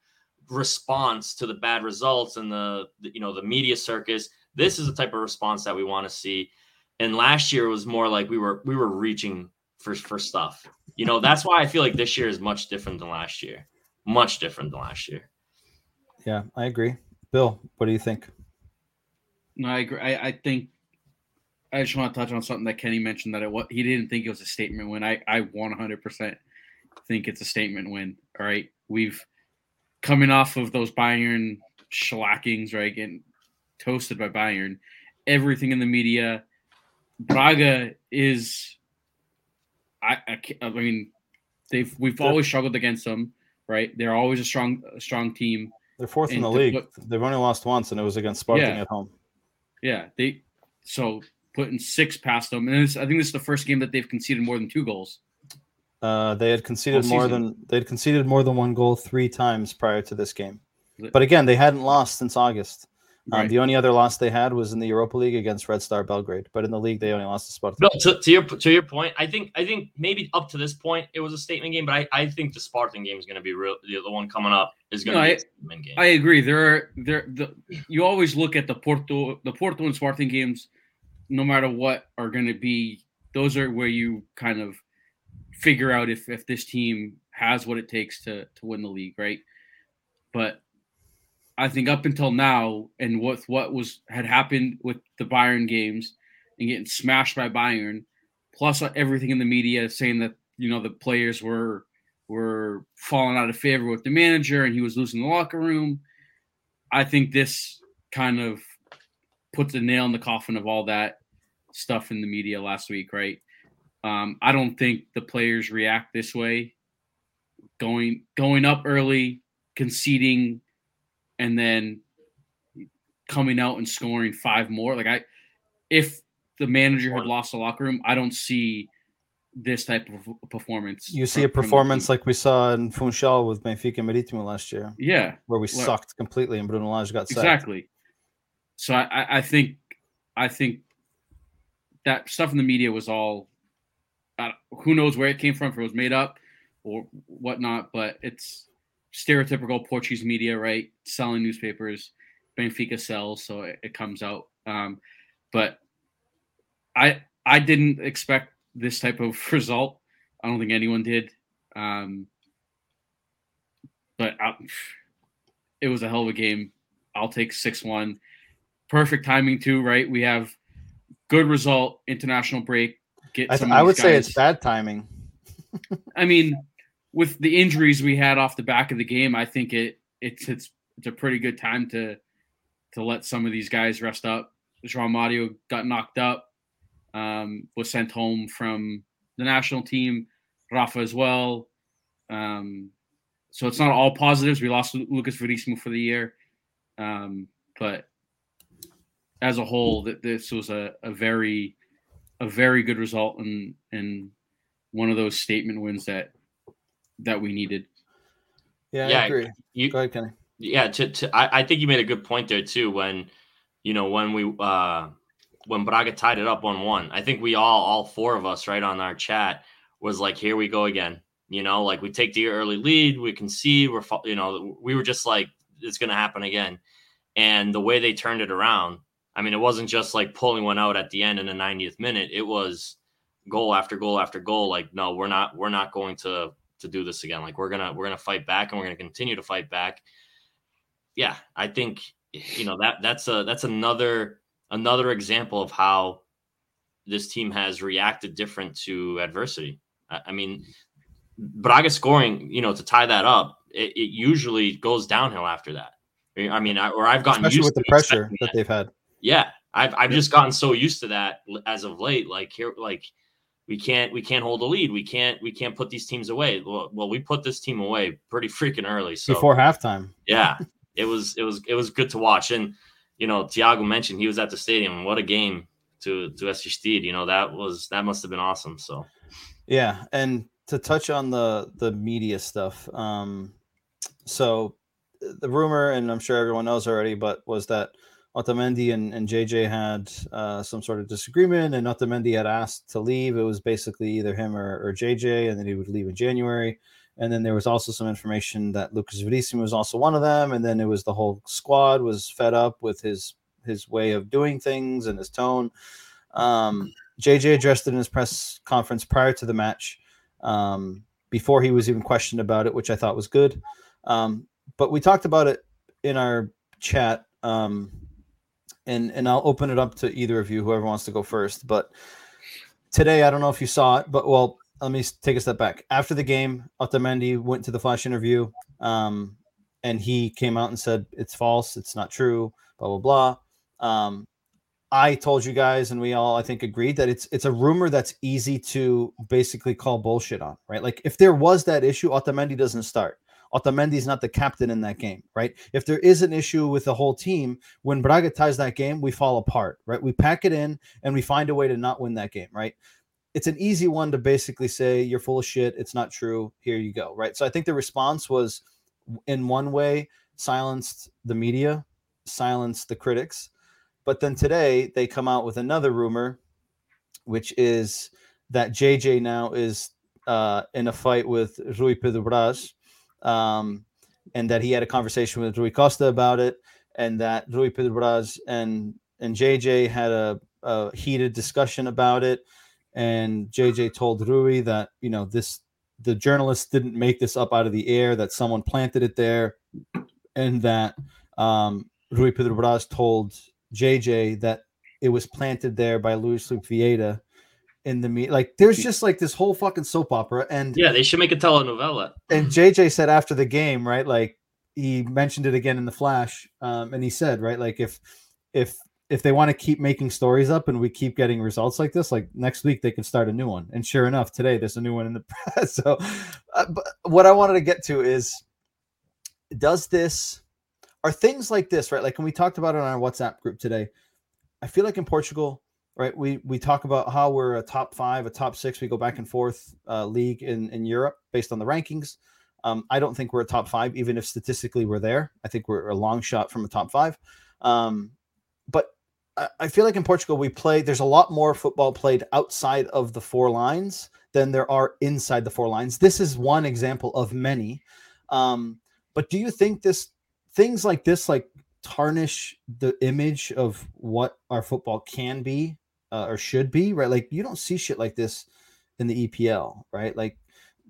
response to the bad results and the, the you know the media circus. This is the type of response that we want to see. And last year was more like we were we were reaching for for stuff. You know, that's why I feel like this year is much different than last year. Much different than last year.
Yeah, I agree. Bill, what do you think?
No, I agree. I, I think I just want to touch on something that Kenny mentioned that it what he didn't think it was a statement win. I I 100% think it's a statement win. All right, we've coming off of those Bayern shellackings, right, getting toasted by Bayern. Everything in the media, Braga is. I I, I mean, they've we've always struggled against them, right? They're always a strong a strong team.
They're fourth in the league. Put, They've only lost once, and it was against Sporting
yeah,
at home.
Yeah, they so putting six past them. And I think this is the first game that they've conceded more than two goals.
Uh, they had conceded more than they had conceded more than one goal three times prior to this game. But again, they hadn't lost since August. Um, right. The only other loss they had was in the Europa League against Red Star Belgrade, but in the league they only lost to Sparta.
No, to, to, your to your point, I think I think maybe up to this point it was a statement game, but I, I think the Sporting game is going to be real. The, the one coming up is going to no, be I, a statement game.
I agree. There are there the you always look at the Porto the Porto and Sporting games no matter what are going to be those are where you kind of figure out if if this team has what it takes to to win the league, right? But I think up until now, and with what was had happened with the Bayern games and getting smashed by Bayern, plus everything in the media saying that you know the players were were falling out of favor with the manager and he was losing the locker room. I think this kind of puts a nail in the coffin of all that stuff in the media last week, right? Um, I don't think the players react this way. Going going up early, conceding, and then coming out and scoring five more. Like I, if the manager had lost the locker room, I don't see this type of performance.
You see a performance like we saw in Funchal with Benfica Maritimo last year.
Yeah,
where we well, sucked completely and Bruno Lage got sacked.
Exactly. So I, I think I think that stuff in the media was all uh, who knows where it came from if it was made up or whatnot but it's stereotypical Portuguese media, right? Selling newspapers, Benfica sells, so it, it comes out. Um, but I I didn't expect this type of result. I don't think anyone did. Um, but I, it was a hell of a game. I'll take six one. Perfect timing too, right? We have good result, international break. Get
I, I would
these
say it's bad timing.
I mean, with the injuries we had off the back of the game, I think it it's it's it's a pretty good time to to let some of these guys rest up. João Mario got knocked up, um, was sent home from the national team. Rafa as well. Um, so it's not all positives. We lost Lucas Verissimo for the year, um, but as a whole, that this was a, a very a very good result and and one of those statement wins that that we needed.
Yeah,
Yeah,
I agree.
You,
Go ahead, Kenny.
yeah to, to I, I think you made a good point there too when you know when we uh when braga tied it up 1-1 i think we all all four of us right on our chat was like here we go again you know like we take the early lead we can see we're you know we were just like it's going to happen again and the way they turned it around i mean it wasn't just like pulling one out at the end in the 90th minute it was goal after goal after goal like no we're not we're not going to to do this again like we're gonna we're gonna fight back and we're gonna continue to fight back yeah, I think you know that that's a that's another another example of how this team has reacted different to adversity. I, I mean, Braga scoring, you know, to tie that up, it, it usually goes downhill after that. I mean, I, or I've gotten
Especially
used
with the pressure
expecting
that they've had.
Yeah, I've I've just gotten so used to that as of late. Like here, like we can't we can't hold a lead. We can't we can't put these teams away. Well, well we put this team away pretty freaking early. So
Before halftime.
yeah, it was it was it was good to watch. And you know, Tiago mentioned he was at the stadium. What a game to to assistir. You know, that was that must have been awesome. So
Yeah, and to touch on the the media stuff, um, so the rumor, and I'm sure everyone knows already, but was that Otamendi and, and JJ had uh, some sort of disagreement, and Otamendi had asked to leave. It was basically either him or, or JJ, and then he would leave in January. And then there was also some information that Lucas Verissimo was also one of them, and then it was the whole squad was fed up with his his way of doing things and his tone. Um, JJ addressed it in his press conference prior to the match, um, before he was even questioned about it, which I thought was good. Um, but we talked about it in our chat, um, and and I'll open it up to either of you, whoever wants to go first. But today, I don't know if you saw it, but well, let me take a step back. After the game, Otamendi went to the flash interview, um, and he came out and said it's false, it's not true, blah blah blah. Um, I told you guys, and we all I think agreed that it's it's a rumor that's easy to basically call bullshit on, right? Like if there was that issue, Otamendi doesn't start. Otamendi's not the captain in that game, right? If there is an issue with the whole team, when Braga ties that game, we fall apart, right? We pack it in and we find a way to not win that game, right? It's an easy one to basically say you're full of shit. It's not true. Here you go, right? So I think the response was, in one way, silenced the media, silenced the critics, but then today they come out with another rumor, which is that JJ now is uh, in a fight with Rui Pedro Braz, um, and that he had a conversation with Rui Costa about it, and that Rui Pedro Braz and and JJ had a, a heated discussion about it, and JJ told Rui that you know this the journalist didn't make this up out of the air, that someone planted it there, and that um, Rui Pedro Braz told JJ that it was planted there by Luis Filipe Vieira in the meet. Like there's just like this whole fucking soap opera. And
yeah, they should make a telenovela.
and JJ said after the game, right? Like he mentioned it again in the flash. Um, and he said, right, like if if if they want to keep making stories up and we keep getting results like this, like next week they can start a new one. And sure enough, today there's a new one in the press. So, uh, but what I wanted to get to is, does this are things like this right? Like when we talked about it on our WhatsApp group today, I feel like in Portugal, right? We we talk about how we're a top five, a top six. We go back and forth uh, league in in Europe based on the rankings. Um, I don't think we're a top five, even if statistically we're there. I think we're a long shot from a top five. Um, but I, I feel like in Portugal we play. There's a lot more football played outside of the four lines than there are inside the four lines. This is one example of many. Um, But do you think this things like this like tarnish the image of what our football can be uh, or should be, right? Like you don't see shit like this in the EPL, right? Like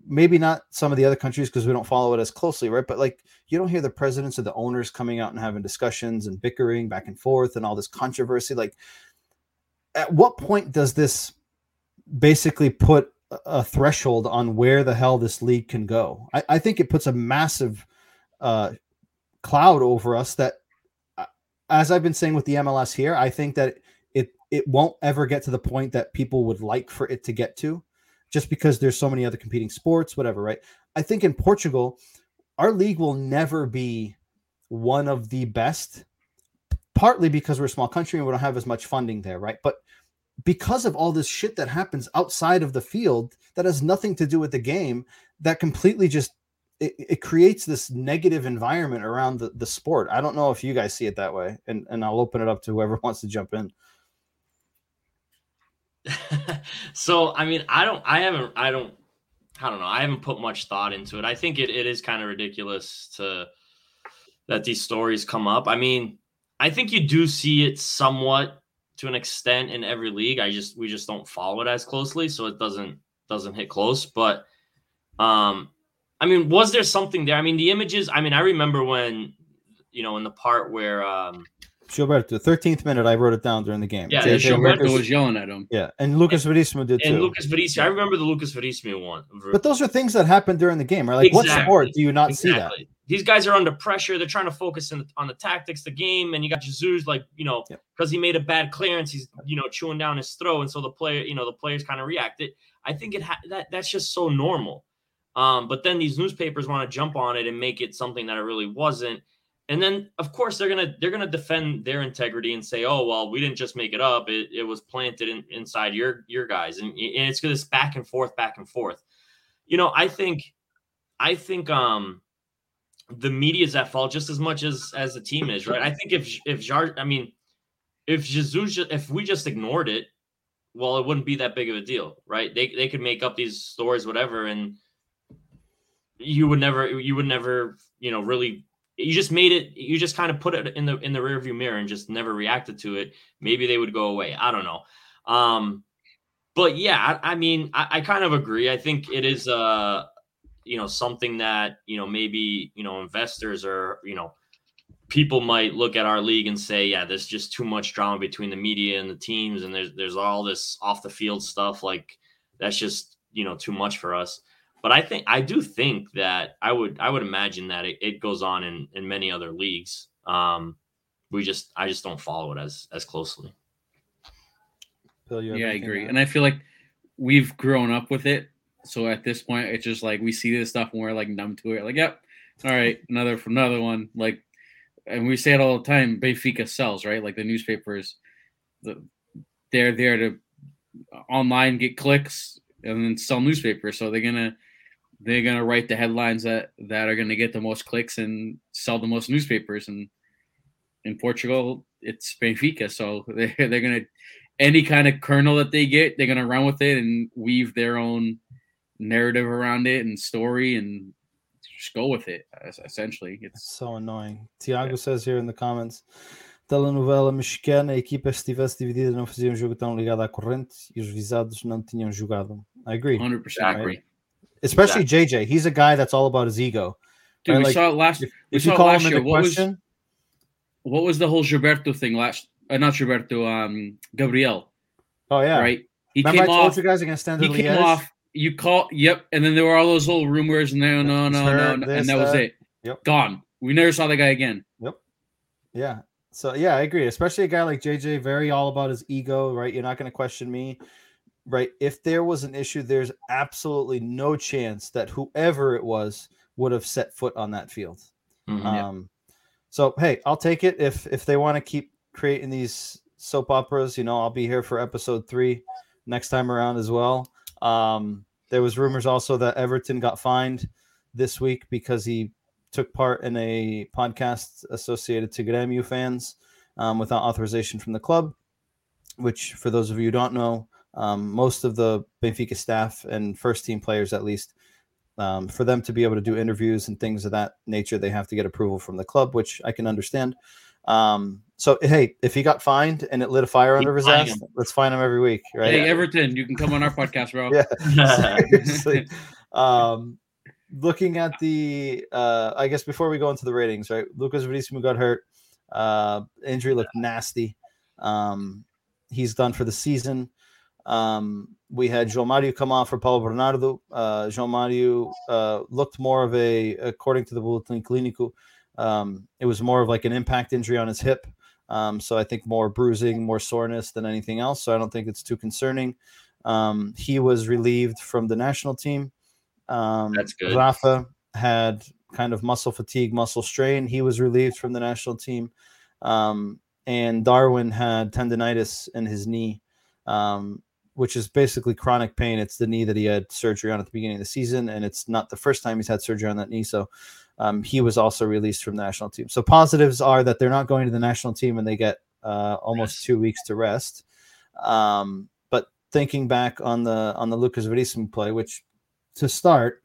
maybe not some of the other countries because we don't follow it as closely, right? But like you don't hear the presidents or the owners coming out and having discussions and bickering back and forth and all this controversy. Like, at what point does this basically put a threshold on where the hell this league can go? I, I think it puts a massive uh, cloud over us that, uh, as I've been saying with the MLS here, I think that it won't ever get to the point that people would like for it to get to just because there's so many other competing sports, whatever, right? I think in Portugal, our league will never be one of the best, partly because we're a small country and we don't have as much funding there, right? But because of all this shit that happens outside of the field that has nothing to do with the game, that completely just it, it creates this negative environment around the, the sport. I don't know if you guys see it that way, and, and I'll open it up to whoever wants to jump in.
so I mean, I don't, I haven't, I don't, I don't know. I haven't put much thought into it. I think it, it is kind of ridiculous to that these stories come up. I mean, I think you do see it somewhat to an extent in every league. I just we just don't follow it as closely, so it doesn't doesn't hit close. But um, I mean, was there something there? I mean, the images. I mean, I remember when you know in the part where um
Gilberto, 13th minute, I wrote it down during the game.
Yeah,
JJ
Gilberto
Lucas-
was yelling at him.
yeah, and Lucas Verissimo did
and
too.
Lucas Verissimo. I remember the Lucas Verissimo one.
but those are things that happen during the game, right? Like, what sport do you not see that?
These guys are under pressure. They're trying to focus in, on the tactics, the game, and you got Jesus, like you know, because he made a bad clearance, he's you know chewing down his throat, and so the player, you know, the players kind of reacted. I think it ha- that that's just so normal. Um, but then these newspapers want to jump on it and make it something that it really wasn't. And then, of course, they're gonna they're gonna defend their integrity and say, "Oh, well, we didn't just make it up; it, it was planted in, inside your your guys." And, and it's this back and forth, back and forth. You know, I think, I think, um, the media is at fault just as much as as the team is, right? I think if if Jar, I mean, if Jesus, if we just ignored it, well, it wouldn't be that big of a deal, right? They they could make up these stories, whatever, and you would never, you would never, you know, really. You just made it. You just kind of put it in the in the rearview mirror and just never reacted to it. Maybe they would go away. I don't know. Um, but yeah, I, I mean, I, I kind of agree. I think it is uh you know something that you know maybe you know investors or you know people might look at our league and say yeah there's just too much drama between the media and the teams and there's there's all this off the field stuff like that's just you know too much for us but i think i do think that i would i would imagine that it, it goes on in in many other leagues um we just i just don't follow it as as closely
Bill, you
Yeah, I agree.
to
And I feel like we've grown up with it. So at this point, it's just like we see this stuff and we're like numb to it. Like, yep, all right, another another one. Like, and we say it all the time. Benfica sells, right? Like the newspapers, the, they're there to online get clicks and then sell newspapers. So they're gonna they're gonna write the headlines that that are gonna get the most clicks and sell the most newspapers. And in Portugal, it's Benfica, so they're they're gonna any kind of kernel that they get, they're gonna run with it and weave their own narrative around it and story and just go with it. Essentially,
It's
it's
so annoying. Tiago says here in the comments: telenovela mexicana, a equipa se estivesse dividida não fazia um jogo tão ligado à corrente e os visados não tinham jogado. I agree.
100 percent agree.
Especially JJ. He's a guy that's all about his ego.
Dude,
Right,
we
like,
saw it last.
If,
we
if you
saw it
call
last
him
year.
into
What was
question,
what was the whole Gilberto thing last? Uh, not Gilberto. Um, Gabriel.
oh yeah,
Right. He
Remember I
came
told
off.
you guys against Standard
He came
Liège?
off. You call. Yep. And then there were all those little rumors. No, no, no, no, no,
this,
and that was
that.
it.
Yep.
Gone. We never saw the guy again. Yep.
Yeah. So yeah, I agree. Especially a guy like JJ, very all about his ego, right? You're not going to question me, right? If there was an issue, there's absolutely no chance that whoever it was would have set foot on that field.
Mhm.
Um, so hey, I'll take it if if they want to keep creating these soap operas. You know, I'll be here for episode three next time around as well. Um, there was rumors also that Everton got fined this week because he took part in a podcast associated to Grêmio fans um, without authorization from the club. Which, for those of you who don't know, um, most of the Benfica staff and first team players, at least, Um, for them to be able to do interviews and things of that nature, they have to get approval from the club, which I can understand. Um, so hey, if he got fined and it lit a fire under his ass, let's find him every week, right?
Hey, Everton, you can come on our podcast, bro.
yeah, seriously. um, looking at the, uh, I guess before we go into the ratings, right? Lucas Verissimo got hurt. Uh, injury looked nasty. Um, he's done for the season. Um, we had João Mario come off for Paulo Bernardo. Uh, João Mario uh, looked more of a, according to the Boletim Clínico, um, it was more of like an impact injury on his hip. Um, so I think more bruising, more soreness than anything else. So I don't think it's too concerning. Um, he was relieved from the national team. Um,
That's good.
Rafa had kind of muscle fatigue, muscle strain. He was relieved from the national team. Um, and Darwin had tendonitis in his knee, um, which is basically chronic pain. It's the knee that he had surgery on at the beginning of the season, and it's not the first time he's had surgery on that knee. So um, he was also released from the national team. So positives are that they're not going to the national team and they get uh, almost two weeks to rest. Um, but thinking back on the on the Lucas Verissimo play, which to start,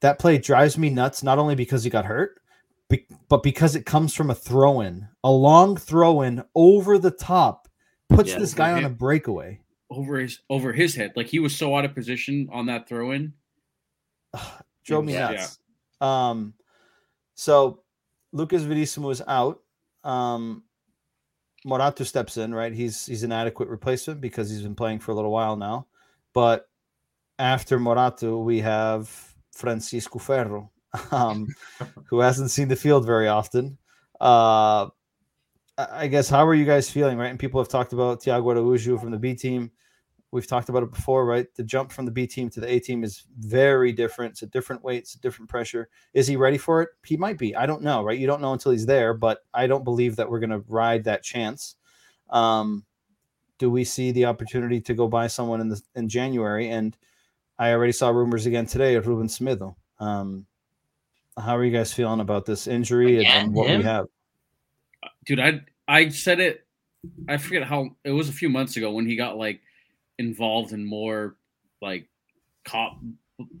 that play drives me nuts. Not only because he got hurt, be- but because it comes from a throw in, a long throw in over the top, puts
Yeah,
this guy on a breakaway.
Over his over his head. Like he was so out of position on that throw in.
drove me
Yeah.
nuts. Um, so Lucas Verissimo is out. Um, Morato steps in, right? He's he's an adequate replacement because he's been playing for a little while now. But after Morato, we have Francisco Ferro, um, who hasn't seen the field very often. Uh, I I guess how are you guys feeling, right? And people have talked about Tiago Araújo from the B team. We've talked about it before, right? The jump from the B team to the A team is very different. It's a different weight, it's a different pressure. Is he ready for it? He might be. I don't know, right? You don't know until he's there, but I don't believe that we're going to ride that chance. Um, do we see the opportunity to go buy someone in the in January? And I already saw rumors again today of Ruben Semedo. Um, how are you guys feeling about this injury and,
Again,
and what we have?
dude i i said it i forget how it was a few months ago when he got like involved in more like cop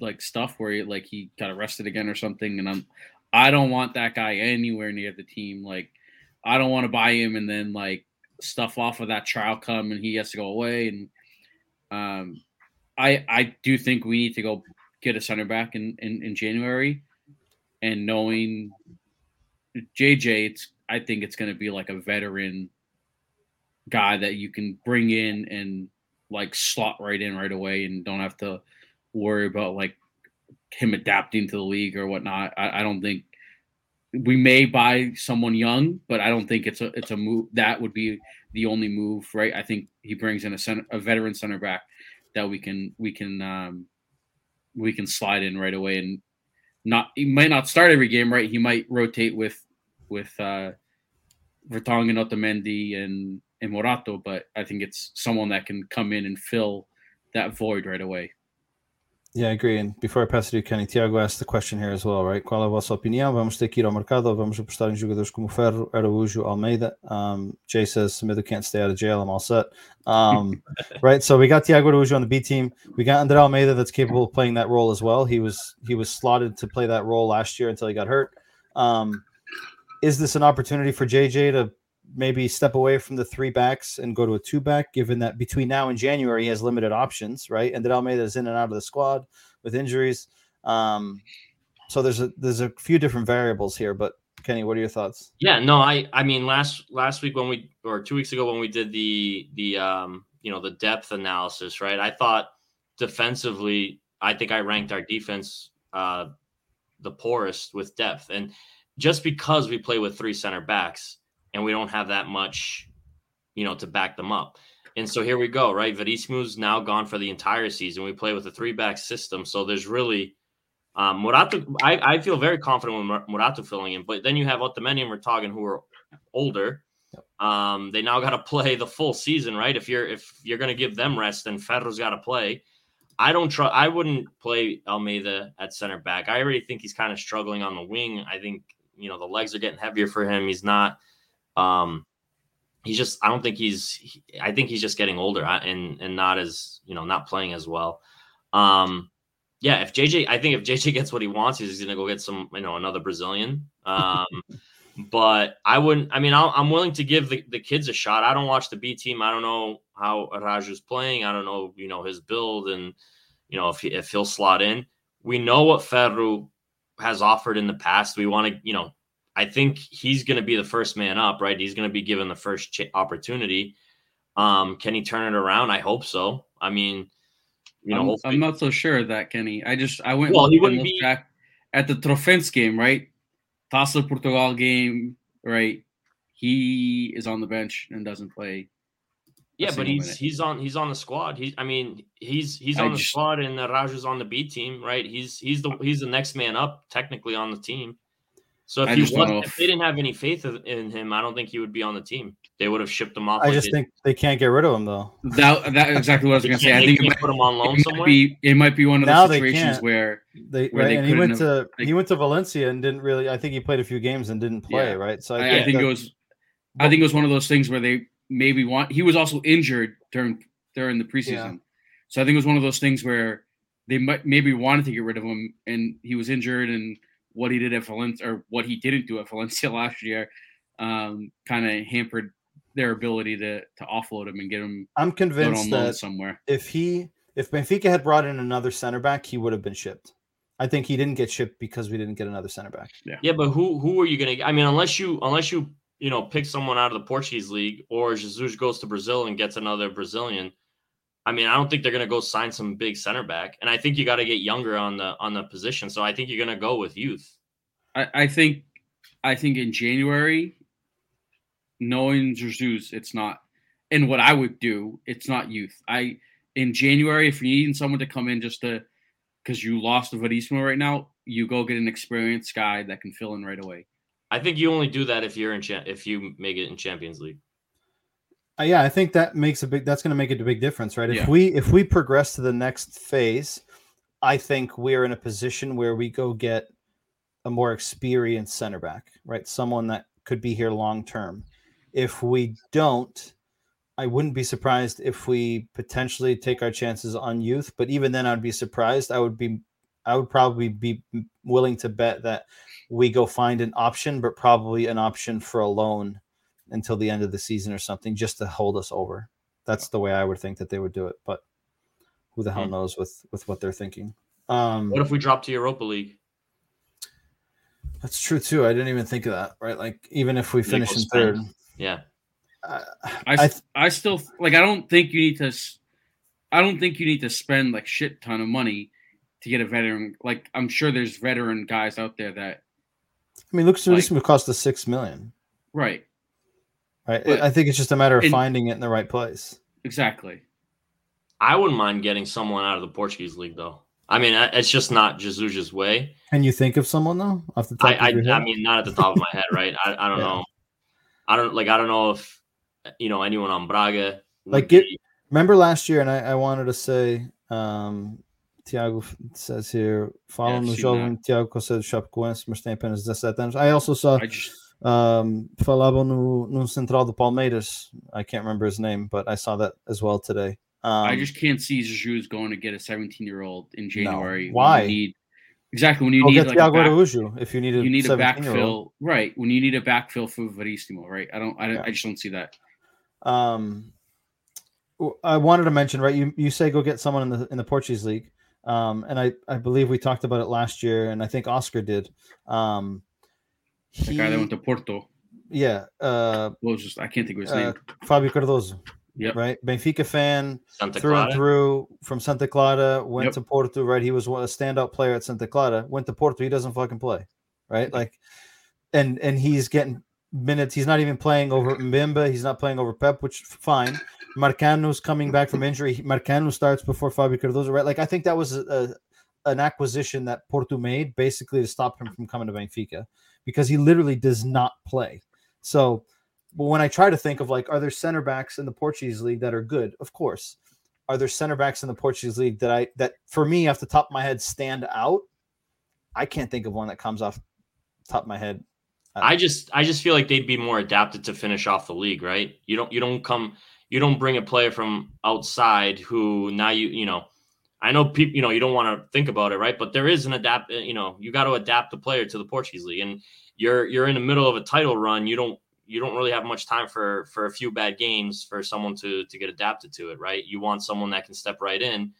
like stuff where he like he got arrested again or something and i'm i don't want that guy anywhere near the team like i don't want to buy him and then like stuff off of that trial come and he has to go away and um i i do think we need to go get a center back in in, in january and knowing JJ, it's I think it's going to be like a veteran guy that you can bring in and like slot right in right away and don't have to worry about like him adapting to the league or whatnot. I, I don't think we may buy someone young, but I don't think it's a it's a move that would be the only move, right? I think he brings in a center a veteran center back that we can we can um we can slide in right away and not he might not start every game, right? He might rotate with with uh Vertonghen, Otamendi, and and Morato, but I think it's someone that can come in and fill that void right away.
Yeah, I agree. And before I pass it to you, Kenny, Tiago asked the question here as well, right? Qual é a vossa opinião? Vamos ter que ir ao mercado ou vamos apostar em jogadores como Ferro, Araújo, Almeida? Um, Jay says Semedo can't stay out of jail. I'm all set. Um, right. So we got Tiago Araújo on the B team. We got Andre Almeida that's capable of playing that role as well. He was he was slotted to play that role last year until he got hurt. Um, is this an opportunity for JJ to maybe step away from the three backs and go to a two back, given that between now and January he has limited options, right? And that Almeida is in and out of the squad with injuries. Um, so there's a there's a few different variables here, but Kenny, what are your thoughts?
Yeah, no, I I mean last last week when we or two weeks ago when we did the the um you know the depth analysis, right? I thought defensively, I think I ranked our defense uh the poorest with depth. And just because we play with three center backs and we don't have that much, you know, to back them up. And so here we go, right? Verissimo's now gone for the entire season. We play with a three back system. So there's really um, Morato, I, I feel very confident with Mur- Morato filling in, but then you have Otamendi and Vertonghen who are older. Um, they now got to play the full season, right? If you're if you're going to give them rest, then Ferro's got to play. I don't trust. I wouldn't play Almeida at center back. I already think he's kind of struggling on the wing. I think you know the legs are getting heavier for him. He's not. Um, he's just. I don't think he's. he- I think he's just getting older and and not as you know not playing as well. Um, yeah, if JJ, I think if JJ gets what he wants, he's to go get some, you know, another Brazilian. Um, but I wouldn't. I mean, i am willing to give the, the kids a shot. I don't watch the B team. I don't know how Araújo's playing. I don't know, you know, his build and you know if he, if he'll slot in. We know what Ferro has offered in the past. We want to, you know, I think he's going to be the first man up, right? He's going to be given the first ch- opportunity. Um, can he turn it around? I hope so. I mean, you know,
I'm, I'm not so sure of that, Kenny. I just I went
well, he wouldn't be
back at the Trofense game, right? Taça Portugal game, right? He is on the bench and doesn't play.
Yeah, but he's minute. he's on he's on the squad. He's I mean he's he's on I the just, squad and the Raj is on the B team, right? He's he's the he's the next man up technically on the team. So if, he was, if they didn't have any faith in him, I don't think he would be on the team. They would have shipped him off.
I like just think they can't get rid of him though.
That that exactly what I was going to say. I think
might, put him on loan
it
somewhere.
Might be, it might be one of those situations where
they, where right, they and he went have, to like, he went to Valencia and didn't really. I think he played a few games and didn't play. Yeah. Right.
So I, I, I think, it was. I think it was one of those things where they maybe want. He was also injured during during the preseason, yeah. so I think it was one of those things where they might maybe wanted to get rid of him, and he was injured and what he did at Valencia or what he didn't do at Valencia last year um, kind of hampered their ability to to offload him and get him.
I'm convinced that
somewhere
if he if Benfica had brought in another center back, he would have been shipped. I think he didn't get shipped because we didn't get another center back.
Yeah, yeah, but who who are you going to? I mean, unless you unless you you know pick someone out of the Portuguese league or Jesus goes to Brazil and gets another Brazilian. I mean, I don't think they're going to go sign some big center back, and I think you got to get younger on the on the position. So I think you're going to go with youth.
I, I think, I think in January, knowing Jesus, it's not, and what I would do, it's not youth. I in January, if you're needing someone to come in just to, because you lost Verissimo right now, you go get an experienced guy that can fill in right away.
I think you only do that if you're in cha- if you make it in Champions League.
Uh, yeah, I think that makes a big. That's going to make a big difference, right? If yeah. we if we progress to the next phase, I think we're in a position where we go get a more experienced center back, right? Someone that could be here long term. If we don't, I wouldn't be surprised if we potentially take our chances on youth. But even then, I'd be surprised. I would be, I would probably be willing to bet that we go find an option, but probably an option for a loan until the end of the season or something, just to hold us over. That's the way I would think that they would do it. But who the hell hmm. knows with with what they're thinking? Um,
what if we drop to Europa League?
That's true too. I didn't even think of that. Right, like even if we finish in third,
yeah.
Uh, I, I, I still like. I don't think you need to. I don't think you need to spend like shit ton of money to get a veteran. Like I'm sure there's veteran guys out there that.
I mean, looks like, this would cost us six million.
Right.
Right. But, I think it's just a matter of finding it in the right place.
Exactly.
I wouldn't mind getting someone out of the Portuguese league though. I mean, it's just not Jesus's way.
Can you think of someone though? Off the
top I, I, I, mean, not at the top of my head, right? I, I don't yeah. know. I don't like. I don't know if you know anyone on Braga.
Like, get, remember last year, and I, I wanted to say, um, Tiago says here, falam no jovem Tiago Costa do Chapecoense, mas tem apenas 17 anos. I also saw, I just, um, falavam no, no Central do Palmeiras. I can't remember his name, but I saw that as well today.
Um, I just can't see Jesus going to get a 17 year old in January.
No. Why?
Need, exactly when you need like
Thiago back, if you need a
you need a backfill right when you need a backfill for Verissimo right. I don't I, yeah. I just don't see that.
Um, I wanted to mention right. You you say go get someone in the in the Portuguese league. Um, and I I believe we talked about it last year, and I think Oscar did. Um,
he, the guy that went to Porto.
Yeah. Uh,
well, just I can't think of his uh, name.
Fabio Cardoso.
Yep.
Right. Benfica fan
Santa
through
Clara.
and through from Santa Clara, went
Yep.
to Porto, right? He was a standout player at Santa Clara, went to Porto, he doesn't fucking play. Right? Like and and he's getting minutes. He's not even playing over Mbemba, he's not playing over Pepe, which fine. Marcano's coming back from injury. Marcano starts before Fabio Cardoso, right? Like I think that was a, a an acquisition that Porto made basically to stop him from coming to Benfica because he literally does not play. So but when I try to think of like, are there center backs in the Portuguese league that are good? Of course. Are there center backs in the Portuguese league that I that for me off the top of my head stand out? I can't think of one that comes off top of my head.
Uh, I just I just feel like they'd be more adapted to finish off the league, right? You don't you don't come you don't bring a player from outside who now you you know I know people, you know, you don't want to think about it, right? But there is an adapt, uh, you know, you got to adapt the player to the Portuguese league, and you're you're in the middle of a title run. You don't you don't really have much time for for a few bad games for someone to to get adapted to it, right? You want someone that can step right in,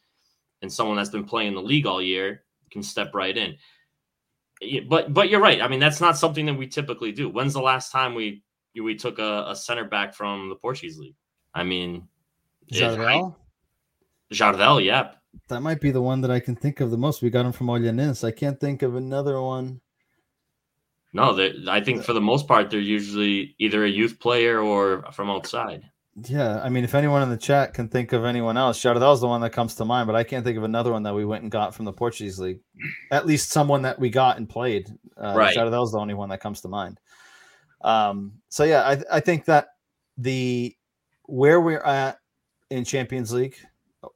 and someone that's been playing the league all year can step right in. But but you're right. I mean, that's not something that we typically do. When's the last time we we took a, a center back from the Portuguese league? I mean,
Jardel.
Jardel, yeah.
That might be the one that I can think of the most. We got him from Olhanense. I can't think of another one.
No, I think for the most part they're usually either a youth player or from outside.
Yeah, I mean, if anyone in the chat can think of anyone else, Shadow, that was the one that comes to mind, but I can't think of another one that we went and got from the Portuguese league. At least someone that we got and played. Uh,
right,
Jardel's the only one that comes to mind. Um, so yeah, I, I think that the where we're at in Champions League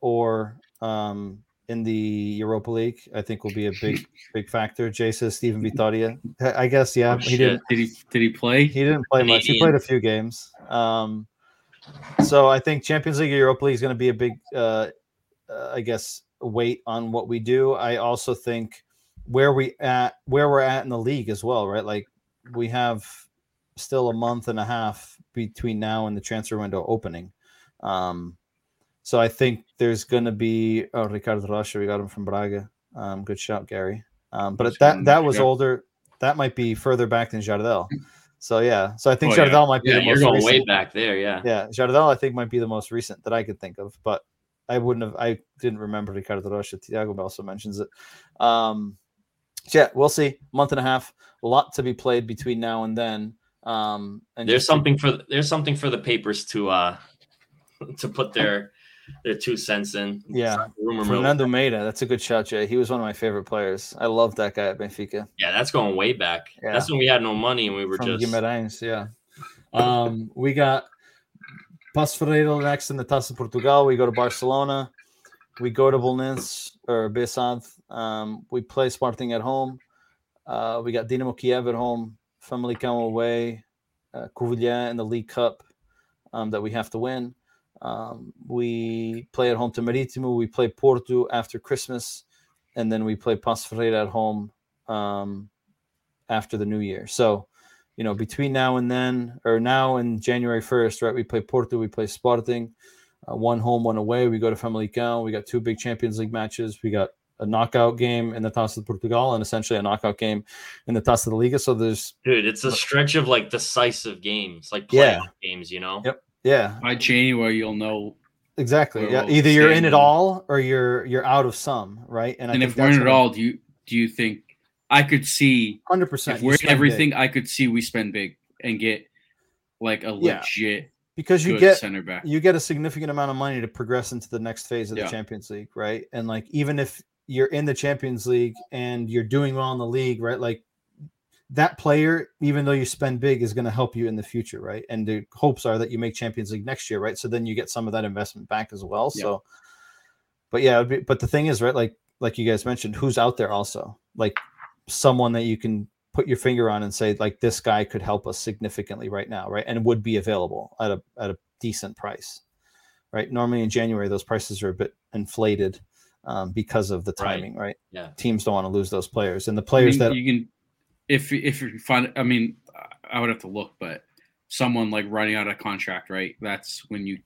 or um, in the Europa League, I think will be a big, big factor. Jay says Steven Vitoria. I guess yeah.
Oh,
he didn't. Did he? Did he play?
He didn't play much. He played a few games. Um, so I think Champions League Europa League is going to be a big, uh, uh, I guess, weight on what we do. I also think where we at where we're at in the league as well, right? Like we have still a month and a half between now and the transfer window opening. Um, so I think there's going to be oh Ricardo Rocha. We got him from Braga. Um, good shout, Gary. Um, but that that was older. That might be further back than Jardel. So yeah. So I think oh, Jardel
yeah.
might be
yeah,
the
you're
most
going
recent.
way back there. Yeah.
Yeah, Jardel I think might be the most recent that I could think of, but I wouldn't have. I didn't remember Ricardo Rocha. Tiago also mentions it. Um, so yeah, we'll see. Month and a half, a lot to be played between now and then. Um, and
there's something for there's something for the papers to uh to put their their two cents in.
Yeah,
rumor mill.
Fernando Meira. That's a good shot, Jay. He was one of my favorite players. I love that guy at Benfica.
Yeah, that's going way back.
Yeah.
That's when we had no money and we were
from
just
Guimarães. Yeah. Um, we got Ferreira next in the Taça Portugal. We go to Barcelona. We go to Bolnins or Besad. Um, we play Sporting at home. Uh, we got Dinamo Kiev at home. Famalicão away. Uh, Covilhã in the League Cup um, that we have to win. Um, we play at home to Marítimo. We play Porto after Christmas, and then we play Ferreira at home um, after the New Year. So, you know, between now and then, or now and January first, right? We play Porto. We play Sporting. Uh, one home, one away. We go to Famalicão. We got two big Champions League matches. We got a knockout game in the Taça de Portugal and essentially a knockout game in the Taça de Liga. So there's
dude, it's a stretch of like decisive games, like
Yeah.
games, you know.
Yep. Yeah,
By January, you'll know.
exactly. Yeah, either you're in it all or you're you're out of some, right?
And,
I
if we're in it all, do you do you think I could see
hundred percent.
if we're in everything? I could see we spend big and get like a
Yeah.
legit
because you get
center back.
you get a significant amount of money to progress into the next phase of the
Yeah.
Champions League, right? And like even if you're in the Champions League and you're doing well in the league, right? Like that player, even though you spend big, is going to help you in the future, right? And the hopes are that you make Champions League next year, right? So then you get some of that investment back as well.
Yeah.
So, but yeah, be, but the thing is, right? Like like you guys mentioned, who's out there also? Like someone that you can put your finger on and say like this guy could help us significantly right now, right? And would be available at a at a decent price, right? Normally in January those prices are a bit inflated um, because of the timing, right?
Yeah.
Teams don't want to lose those players, and the
I
players
mean,
that
you can, if if you find, I mean, I would have to look, but someone like running out of contract, right? That's when you,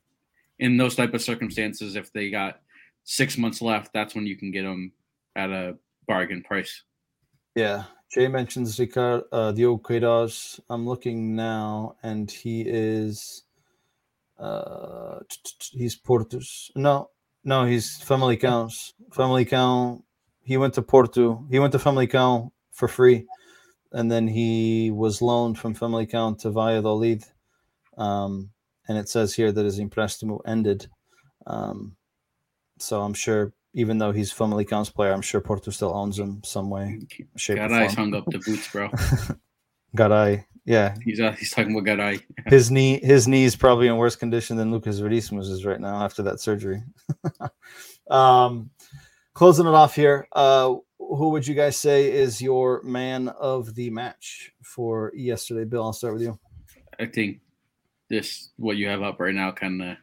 in those type of circumstances, if they got six months left, that's when you can get them at a bargain price.
Yeah, Jay mentions Ricardo uh, Diogo Queiroz. I'm looking now, and he is uh, he's Porto's. No, no, he's Famalicão's. Famalicão. He went to Porto. He went to Famalicão for free, and then he was loaned from Famalicão to Valladolid. Um, and it says here that his empréstimo ended. Um, so I'm sure, even though he's Famalicão's player, I'm sure Porto still owns him some way, shape, form.
hung up the boots, bro.
Garay, yeah,
He's uh, he's talking about Garay.
his knee, his knee is probably in worse condition than Lucas Veríssimo is right now after that surgery. um, closing it off here, uh, who would you guys say is your man of the match for yesterday? Bill, I'll start with you.
I think this what you have up right now kind of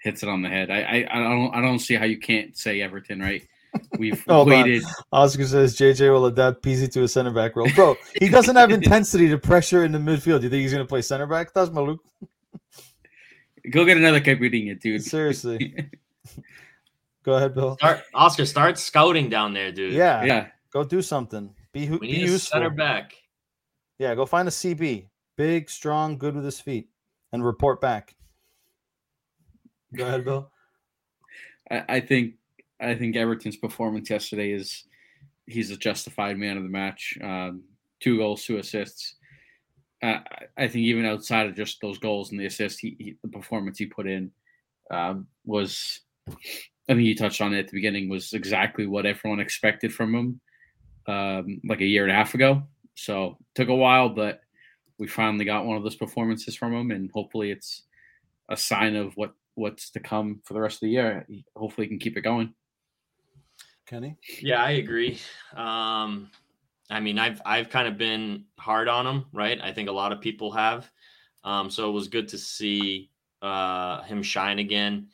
hits it on the head. I I, I don't I don't see how you can't say Everton, right? We've
oh, on.
waited.
Oscar says JJ will adapt Pizzi to a center back role. Bro, he doesn't have intensity to pressure in the midfield. Do you think he's going to play center back? That's Maluk.
Go get another Caipirinha, dude.
Seriously. Go ahead, Bill.
Start Oscar, start scouting down there, dude.
Yeah,
yeah.
go do something. Be, who-
We
be
need a
useful.
center back.
Yeah, go find a CB. Big, strong, good with his feet, and report back. Go ahead, Bill.
I, I think I think Everton's performance yesterday is he's a justified man of the match. Um, two goals, two assists. Uh, I- I think even outside of just those goals and the assists, he, he, the performance he put in um, was. I think you touched on it at the beginning. Was exactly what everyone expected from him, um, like a year and a half ago. So took a while, but we finally got one of those performances from him, and hopefully it's a sign of what what's to come for the rest of the year. Hopefully, he can keep it going.
Kenny.
Yeah, I agree. Um, I mean, I've I've kind of been hard on him, right? I think a lot of people have. Um, so it was good to see uh, him shine again.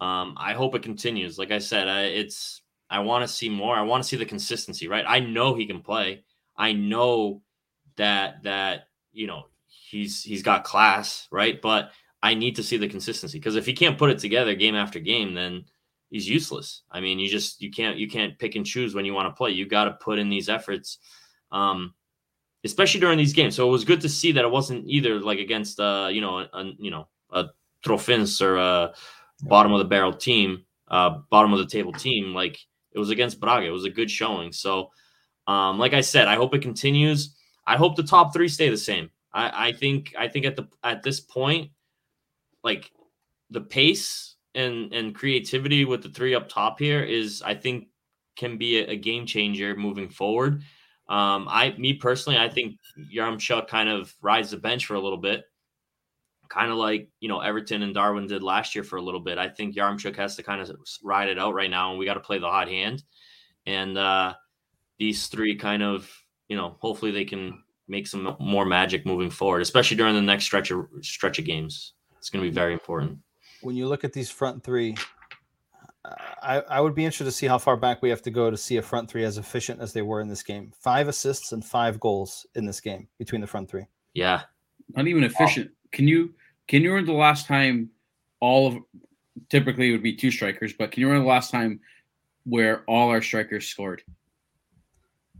Um, I hope it continues. Like I said, I, it's I want to see more. I want to see the consistency, right? I know he can play. I know that that you know he's he's got class, right? But I need to see the consistency because if he can't put it together game after game, then he's useless. I mean, you just you can't you can't pick and choose when you want to play. You got to put in these efforts, um, especially during these games. So it was good to see that it wasn't either like against uh you know a, you know a Trofins or a bottom of the barrel team, uh bottom of the table team. Like it was against Braga. It was a good showing. So, um, like I said, I hope it continues. I hope the top three stay the same. I, I think I think at the at this point, like the pace and and creativity with the three up top here is I think can be a, a game changer moving forward. Um, I me personally, I think Yaremchuk kind of rides the bench for a little bit, kind of like you know Everton and Darwin did last year for a little bit. I think Yaremchuk has to kind of ride it out right now, and we got to play the hot hand. And uh, these three kind of you know hopefully they can make some more magic moving forward, especially during the next stretch of stretch of games. It's going to be very important.
When you look at these front three, I, I would be interested to see how far back we have to go to see a front three as efficient as they were in this game. Five assists and five goals in this game between the front three.
Yeah,
Not even efficient. Can you can you remember the last time all of typically it would be two strikers, but can you remember the last time where all our strikers scored?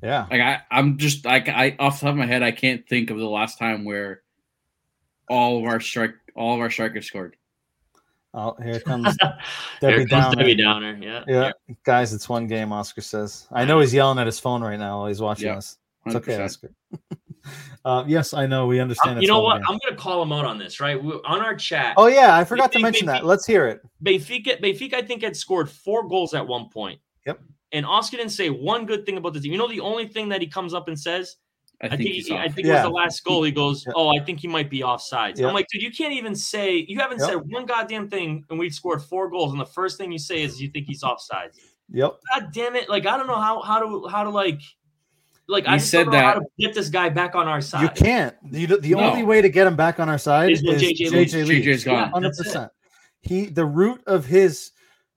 Yeah.
Like I, I'm just like I off the top of my head, I can't think of the last time where all of our strike all of our strikers scored.
Oh, here comes
Here
Debbie
comes
Downer.
Debbie Downer. Yeah,
Yeah. Guys, it's one game, Oscar says. I know he's yelling at his phone right now while he's watching
Yeah,
us. It's okay,
100%.
Oscar. uh, yes, I know. We understand.
Um, you know what?
game.
I'm going to call him out on this. Right we, on our chat.
Oh, yeah. I forgot to mention
maybe-
that. Let's hear it.
Benfica, Benfica, I think had scored four goals at one point.
Yep.
And Oscar didn't say one good thing about the team. You know, the only thing that he comes up and says,
I
I
think,
think,
he's
he, I
off.
think it was the last goal. He goes,
Yeah.
"Oh, I think he might be offsides."
Yeah.
I'm like, dude, you can't even say you haven't
Yep.
said one goddamn thing, and we've scored four goals, and the first thing you say is you think he's offsides.
Yep.
God damn it! Like I don't know how how to how to like like I just
said
don't know how
that-
to get this guy back on our side.
You can't. You, the
No.
only way to get him back on our side
Is
is, JJ,
JJ leaves.
Leach.
JJ's gone.
Yeah.
Hundred
That's it.
percent. He the root of his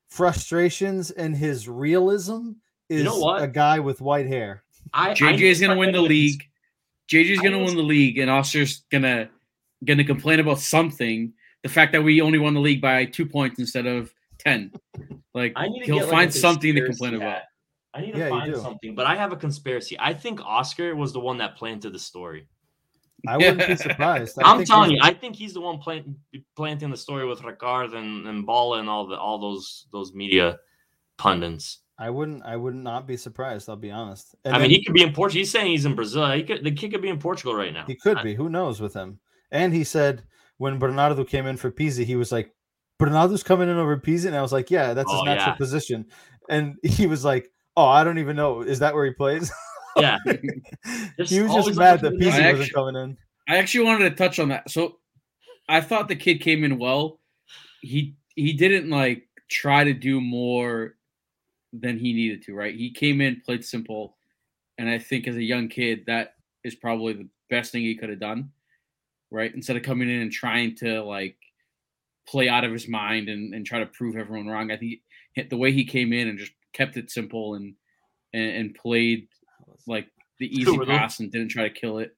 frustrations and his realism is
know what?
a guy with white hair.
I, I
JJ
need
is gonna win the league. JJ's
I
gonna win the league, and Oscar's gonna gonna complain about something. The fact that we only won the league by two points instead of ten. Like
I need to
he'll
get, like,
find
a
something to
conspiracy
complain about.
Hat. I need to
Yeah,
find something, but I have a conspiracy. I think Oscar was the one that planted the story.
I wouldn't be surprised. I
I'm telling you, I think he's the one plant, planting the story with Ricard and, and Balla and all the all those those media pundits.
I wouldn't. I would not be surprised. I'll be honest. And
I mean, he could be in Portugal. He's saying he's in Brazil. He could, the kid could be in Portugal right now.
he could be. Who knows with him? And he said when Bernardo came in for Pizzi, he was like, "Bernardo's coming in over Pizzi," and I was like, "Yeah, that's his
Oh,
natural
yeah.
position." And he was like, "Oh, I don't even know. Is that where he plays?"
Yeah, Just
he was just mad that
looking for the
Pizzi
next-
wasn't coming in.
I actually wanted to touch on that. So I thought the kid came in well. He he didn't like try to do more than he needed to, right? He came in, played simple, and I think as a young kid, that is probably the best thing he could have done, right? Instead of coming in and trying to like play out of his mind and, and try to prove everyone wrong. I think the way he came in and just kept it simple and and, and played like the easy
Were those-
pass and didn't try to kill it.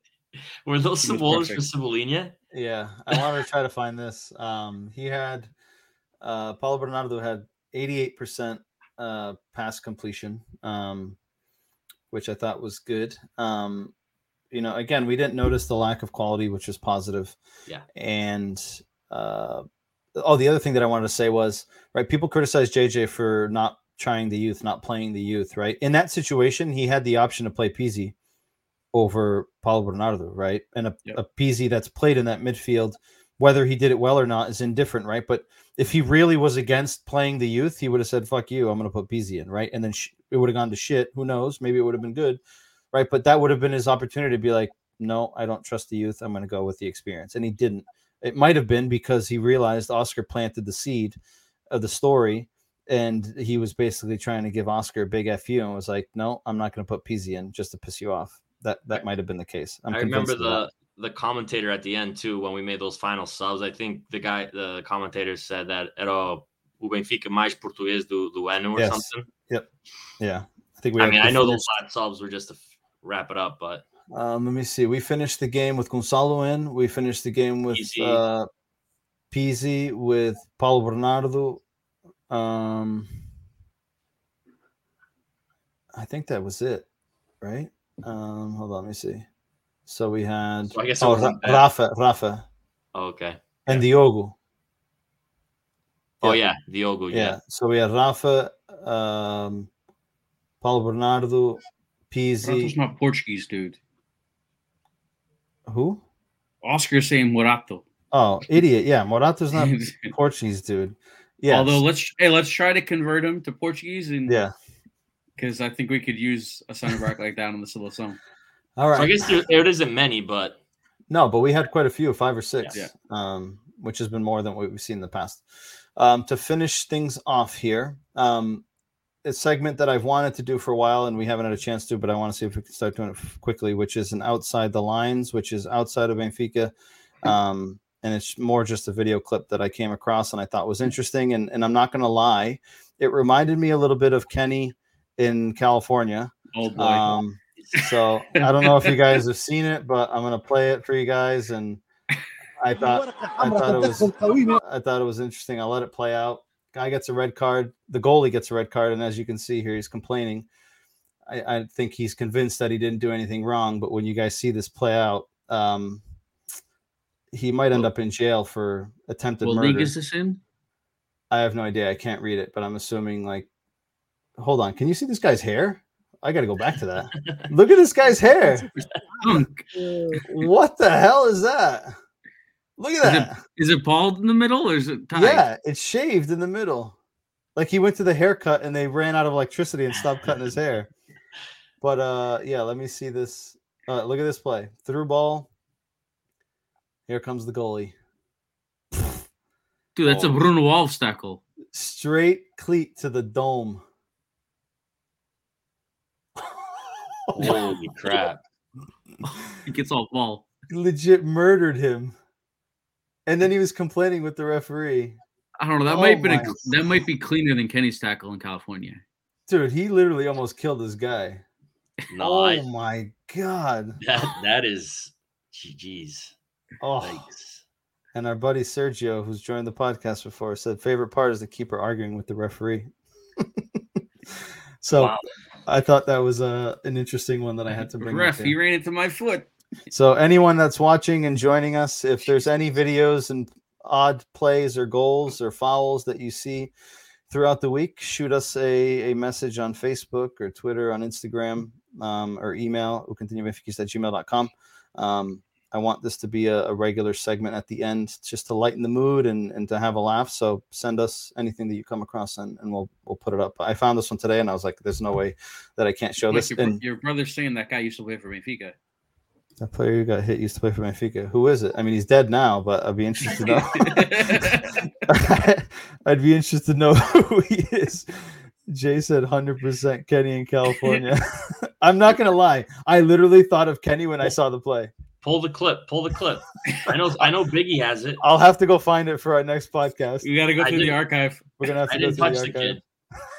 Were those
He was
for
perfect.
Cebolinha?
Yeah, I wanted to try to find this. Um, he had uh, Paulo Bernardo had 88% uh, pass completion, um, which I thought was good. Um, you know, again, we didn't notice the lack of quality, which was positive.
Yeah.
And uh, oh, the other thing that I wanted to say was right. People criticize JJ for not trying the youth, not playing the youth. Right. In that situation, he had the option to play Pizzi over Paulo Bernardo, right? And a,
Yep.
a Pizzi that's played in that midfield, whether he did it well or not, is indifferent, right? But if he really was against playing the youth, he would have said, "Fuck you, I'm going to put Pizzi in," right? And then sh- it would have gone to shit. Who knows? Maybe it would have been good, right? But that would have been his opportunity to be like, "No, I don't trust the youth. I'm going to go with the experience," and he didn't. It might have been because he realized Oscar planted the seed of the story. And he was basically trying to give Oscar a big fu and was like, "No, I'm not going to put Pizzi in just to piss you off." That that might have been the case. I'm
I remember the the commentator at the end too when we made those final subs. I think the guy, the commentator said that era o Benfica mais português do do ano or
Yes.
something.
Yeah, I think we.
I mean, I know
finish-
those last subs were just to f- wrap it up, but
Um, let me see. We finished the game with Gonçalo in. We finished the game with
Pizzi.
uh, Pizzi with Paulo Bernardo. Um, I think that was it, right? Um, hold on, let me see. So we had
So I guess
oh, Ra- Rafa, Rafa,
oh, okay.
and Diogo.
Oh
Yeah.
yeah, Diogo.
Yeah.
Yeah.
So we had Rafa, um, Paulo Bernardo,
Morato's
Pizzi.
not Portuguese, dude.
Who?
Oscar's saying Morato.
Oh, idiot! Yeah, Morato's not Portuguese, dude. Yeah.
Although let's hey, let's try to convert him to Portuguese and
yeah.
because I think we could use a center back like that on the song.
All right.
So I guess there, there isn't many, but
No, but we had quite a few, five or six,
Yeah.
um, which has been more than what we've seen in the past. Um, to finish things off here, um, a segment that I've wanted to do for a while and we haven't had a chance to, but I want to see if we can start doing it quickly, which is an outside the lines, which is outside of Benfica. Um, and it's more just a video clip that I came across and I thought was interesting. And, and I'm not going to lie, it reminded me a little bit of Kenny in California.
Oh boy.
Um, so I don't know if you guys have seen it, but I'm gonna play it for you guys. And I thought I thought it was I thought it was interesting. I'll let it play out. Guy gets a red card. The goalie gets a red card, and as you can see here, he's complaining. I, I think he's convinced that he didn't do anything wrong. But when you guys see this play out, um, he might end up in jail for attempted
what
murder.
league is this in?
I have no idea. I can't read it, but I'm assuming like. Hold on. Can you see this guy's hair? I got to go back to that. Look at this guy's hair. What the hell is that? Look at
Is it-
that.
Is it bald in the middle or is it tied?
Yeah, it's shaved in the middle. Like he went to the haircut and they ran out of electricity and stopped cutting his hair. But uh yeah, let me see this. Uh, look at this play. Through ball. Here comes the goalie.
Dude, that's a
Oh.
Bruno Alves tackle.
Straight cleat to the dome.
holy crap!
He gets all ball.
Legit murdered him. And then he was complaining with the referee.
I don't know. That
Oh
might be
my-
that might be cleaner than Kenny's tackle in California.
Dude, he literally almost killed this guy.
No,
oh
I,
my god.
that that is, geez.
Oh.
Yikes.
And our buddy Sergio, who's joined the podcast before, said favorite part is the keeper arguing with the referee. so
Wow.
I thought that was uh, an interesting one that I had to bring. up
Ref, he ran into my foot.
So anyone that's watching and joining us, if there's any videos and odd plays or goals or fouls that you see throughout the week, shoot us a, a message on Facebook or Twitter, on Instagram, um, or email continuebenfiquista at gmail.com. Um, I want this to be a, a regular segment at the end just to lighten the mood and, and to have a laugh. So send us anything that you come across and, and we'll we'll put it up. I found this one today and I was like, there's no way that I can't show
Like
this.
your,
And
your brother's saying that guy used to play for Benfica.
that player who got hit used to play for Benfica. Who is it? I mean, he's dead now, but I'd be interested to know. I'd be interested to know who he is. Jay said 100% Kenny in California. I'm not going to lie. I literally thought of Kenny when I saw the play.
Pull the clip. Pull the clip. I know. I know. Biggie has it.
I'll have to go find it for our next podcast.
You got to go
I
through the archive.
We're gonna have
I
to go
didn't
through
touch the
the
kid.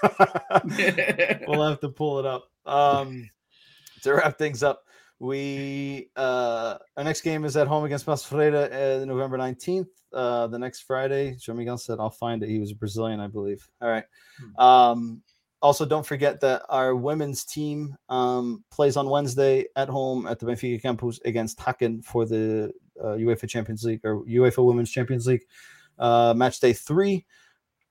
archive. we'll have to pull it up. Um, to wrap things up, we uh, our next game is at home against Paços Ferreira, uh, November nineteenth. Uh, the next Friday, Joe Miguel said, "I'll find it." He was a Brazilian, I believe. All right. Um, also, don't forget that our women's team um, plays on Wednesday at home at the Benfica campus against Häcken for the uh, UEFA Champions League or UEFA Women's Champions League uh, match day three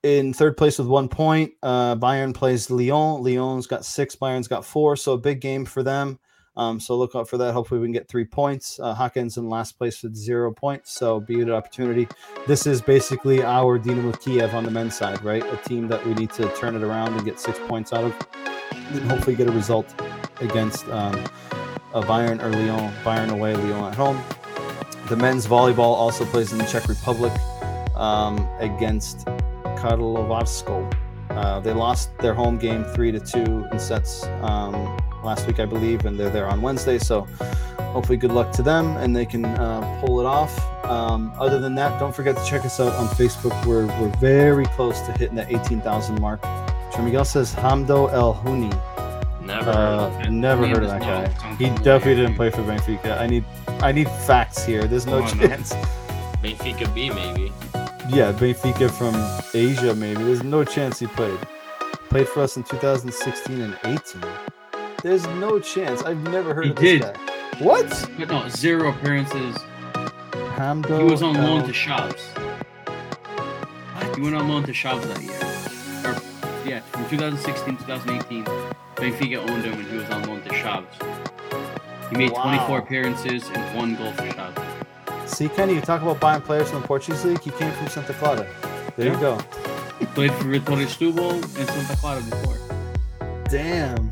in third place with one point. Uh, Bayern plays Lyon. Lyon's got six. Bayern's got four. So a big game for them. Um, so look out for that. Hopefully we can get three points. Uh, Hawkins in last place with zero points. So be an opportunity. This is basically our Dynamo Kiev on the men's side, right? A team that we need to turn it around and get six points out of, and hopefully get a result against um, uh, Bayern or Lyon. Bayern away, Lyon at home. The men's volleyball also plays in the Czech Republic um, against Karlovarsko. Uh, they lost their home game three to two in sets um, last week, I believe, and they're there on Wednesday. So hopefully, good luck to them and they can uh, pull it off. Um, other than that, don't forget to check us out on Facebook. We're we're very close to hitting the 18,000 mark. Joe Miguel says Hamdou Elhouni.
Never. heard of
Uh, never heard of that guy. He definitely didn't play for Benfica. I need I need facts here. There's no
Come on, man.
chance.
Benfica B maybe.
Yeah, Benfica from Asia, maybe. There's no chance he played. Played for us in 2016 and 18. There's no chance. I've never heard
He
of this
did.
guy. What?
But no, zero appearances.
Hamdou.
He was on loan to Chaves. He went on loan to Chaves that year. Or, yeah, from 2016 2018, Benfica owned him and he was on loan to Chaves. He made
Wow.
24 appearances and one goal for Chaves.
See, Kenny, you talk about buying players from the Portuguese league. He came from Santa Clara. There you go.
Played for Vitória Setúbal and Santa Clara before.
Damn.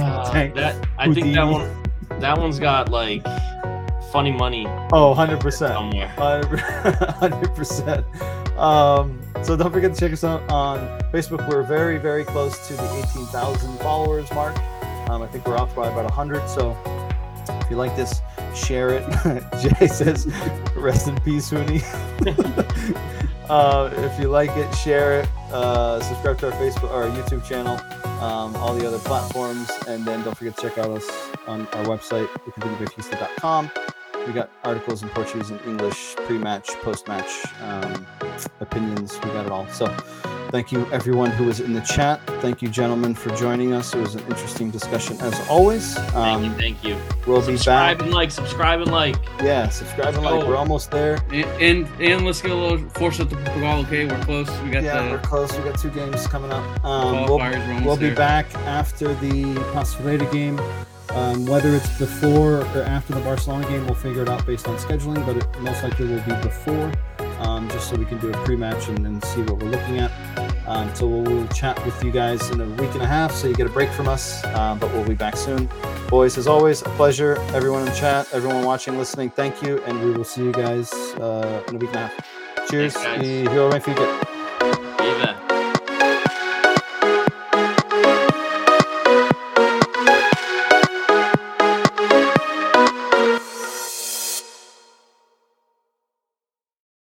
Uh, that I think that one. That one's got like funny money
Oh, 100%.
somewhere.
Hundred percent. Um, so don't forget to check us out on Facebook. We're very, very close to the eighteen thousand followers mark. Um, I think we're off by about hundred. So if you like this, share it. Jay says, "Rest in peace, Hooney." uh, if you like it, share it. Uh, subscribe to our Facebook or our YouTube channel, um, all the other platforms, and then don't forget to check out us on our website, weekendbigfista.com. We got articles in Portuguese and English, pre-match, post-match, um, opinions. We got it all. So, thank you everyone who was in the chat. Thank you, gentlemen, for joining us. It was an interesting discussion as always.
Thank you,
Um,
thank you.
we'll be
Subscribe
back.
and like, subscribe and like.
Yeah, subscribe and like. We're almost there.
And, and, and let's get a little Forza to Portugal, okay? We're close. We got
Yeah, we're close. We got two games coming up. Um, we'll. We'll be back after the Pasoleta game. Um, whether it's before or after the Barcelona game, we'll figure it out based on scheduling, but it most likely will be before, um, just so we can do a pre-match and, and see what we're looking at. Um, so we'll, we'll chat with you guys in a week and a half, so you get a break from us, uh, but we'll be back soon. Boys, as always, a pleasure. Everyone in the chat, everyone watching, listening, thank you, and we will see you guys uh, in a week and a half. Cheers.
Thanks, guys.
Viva Benfica.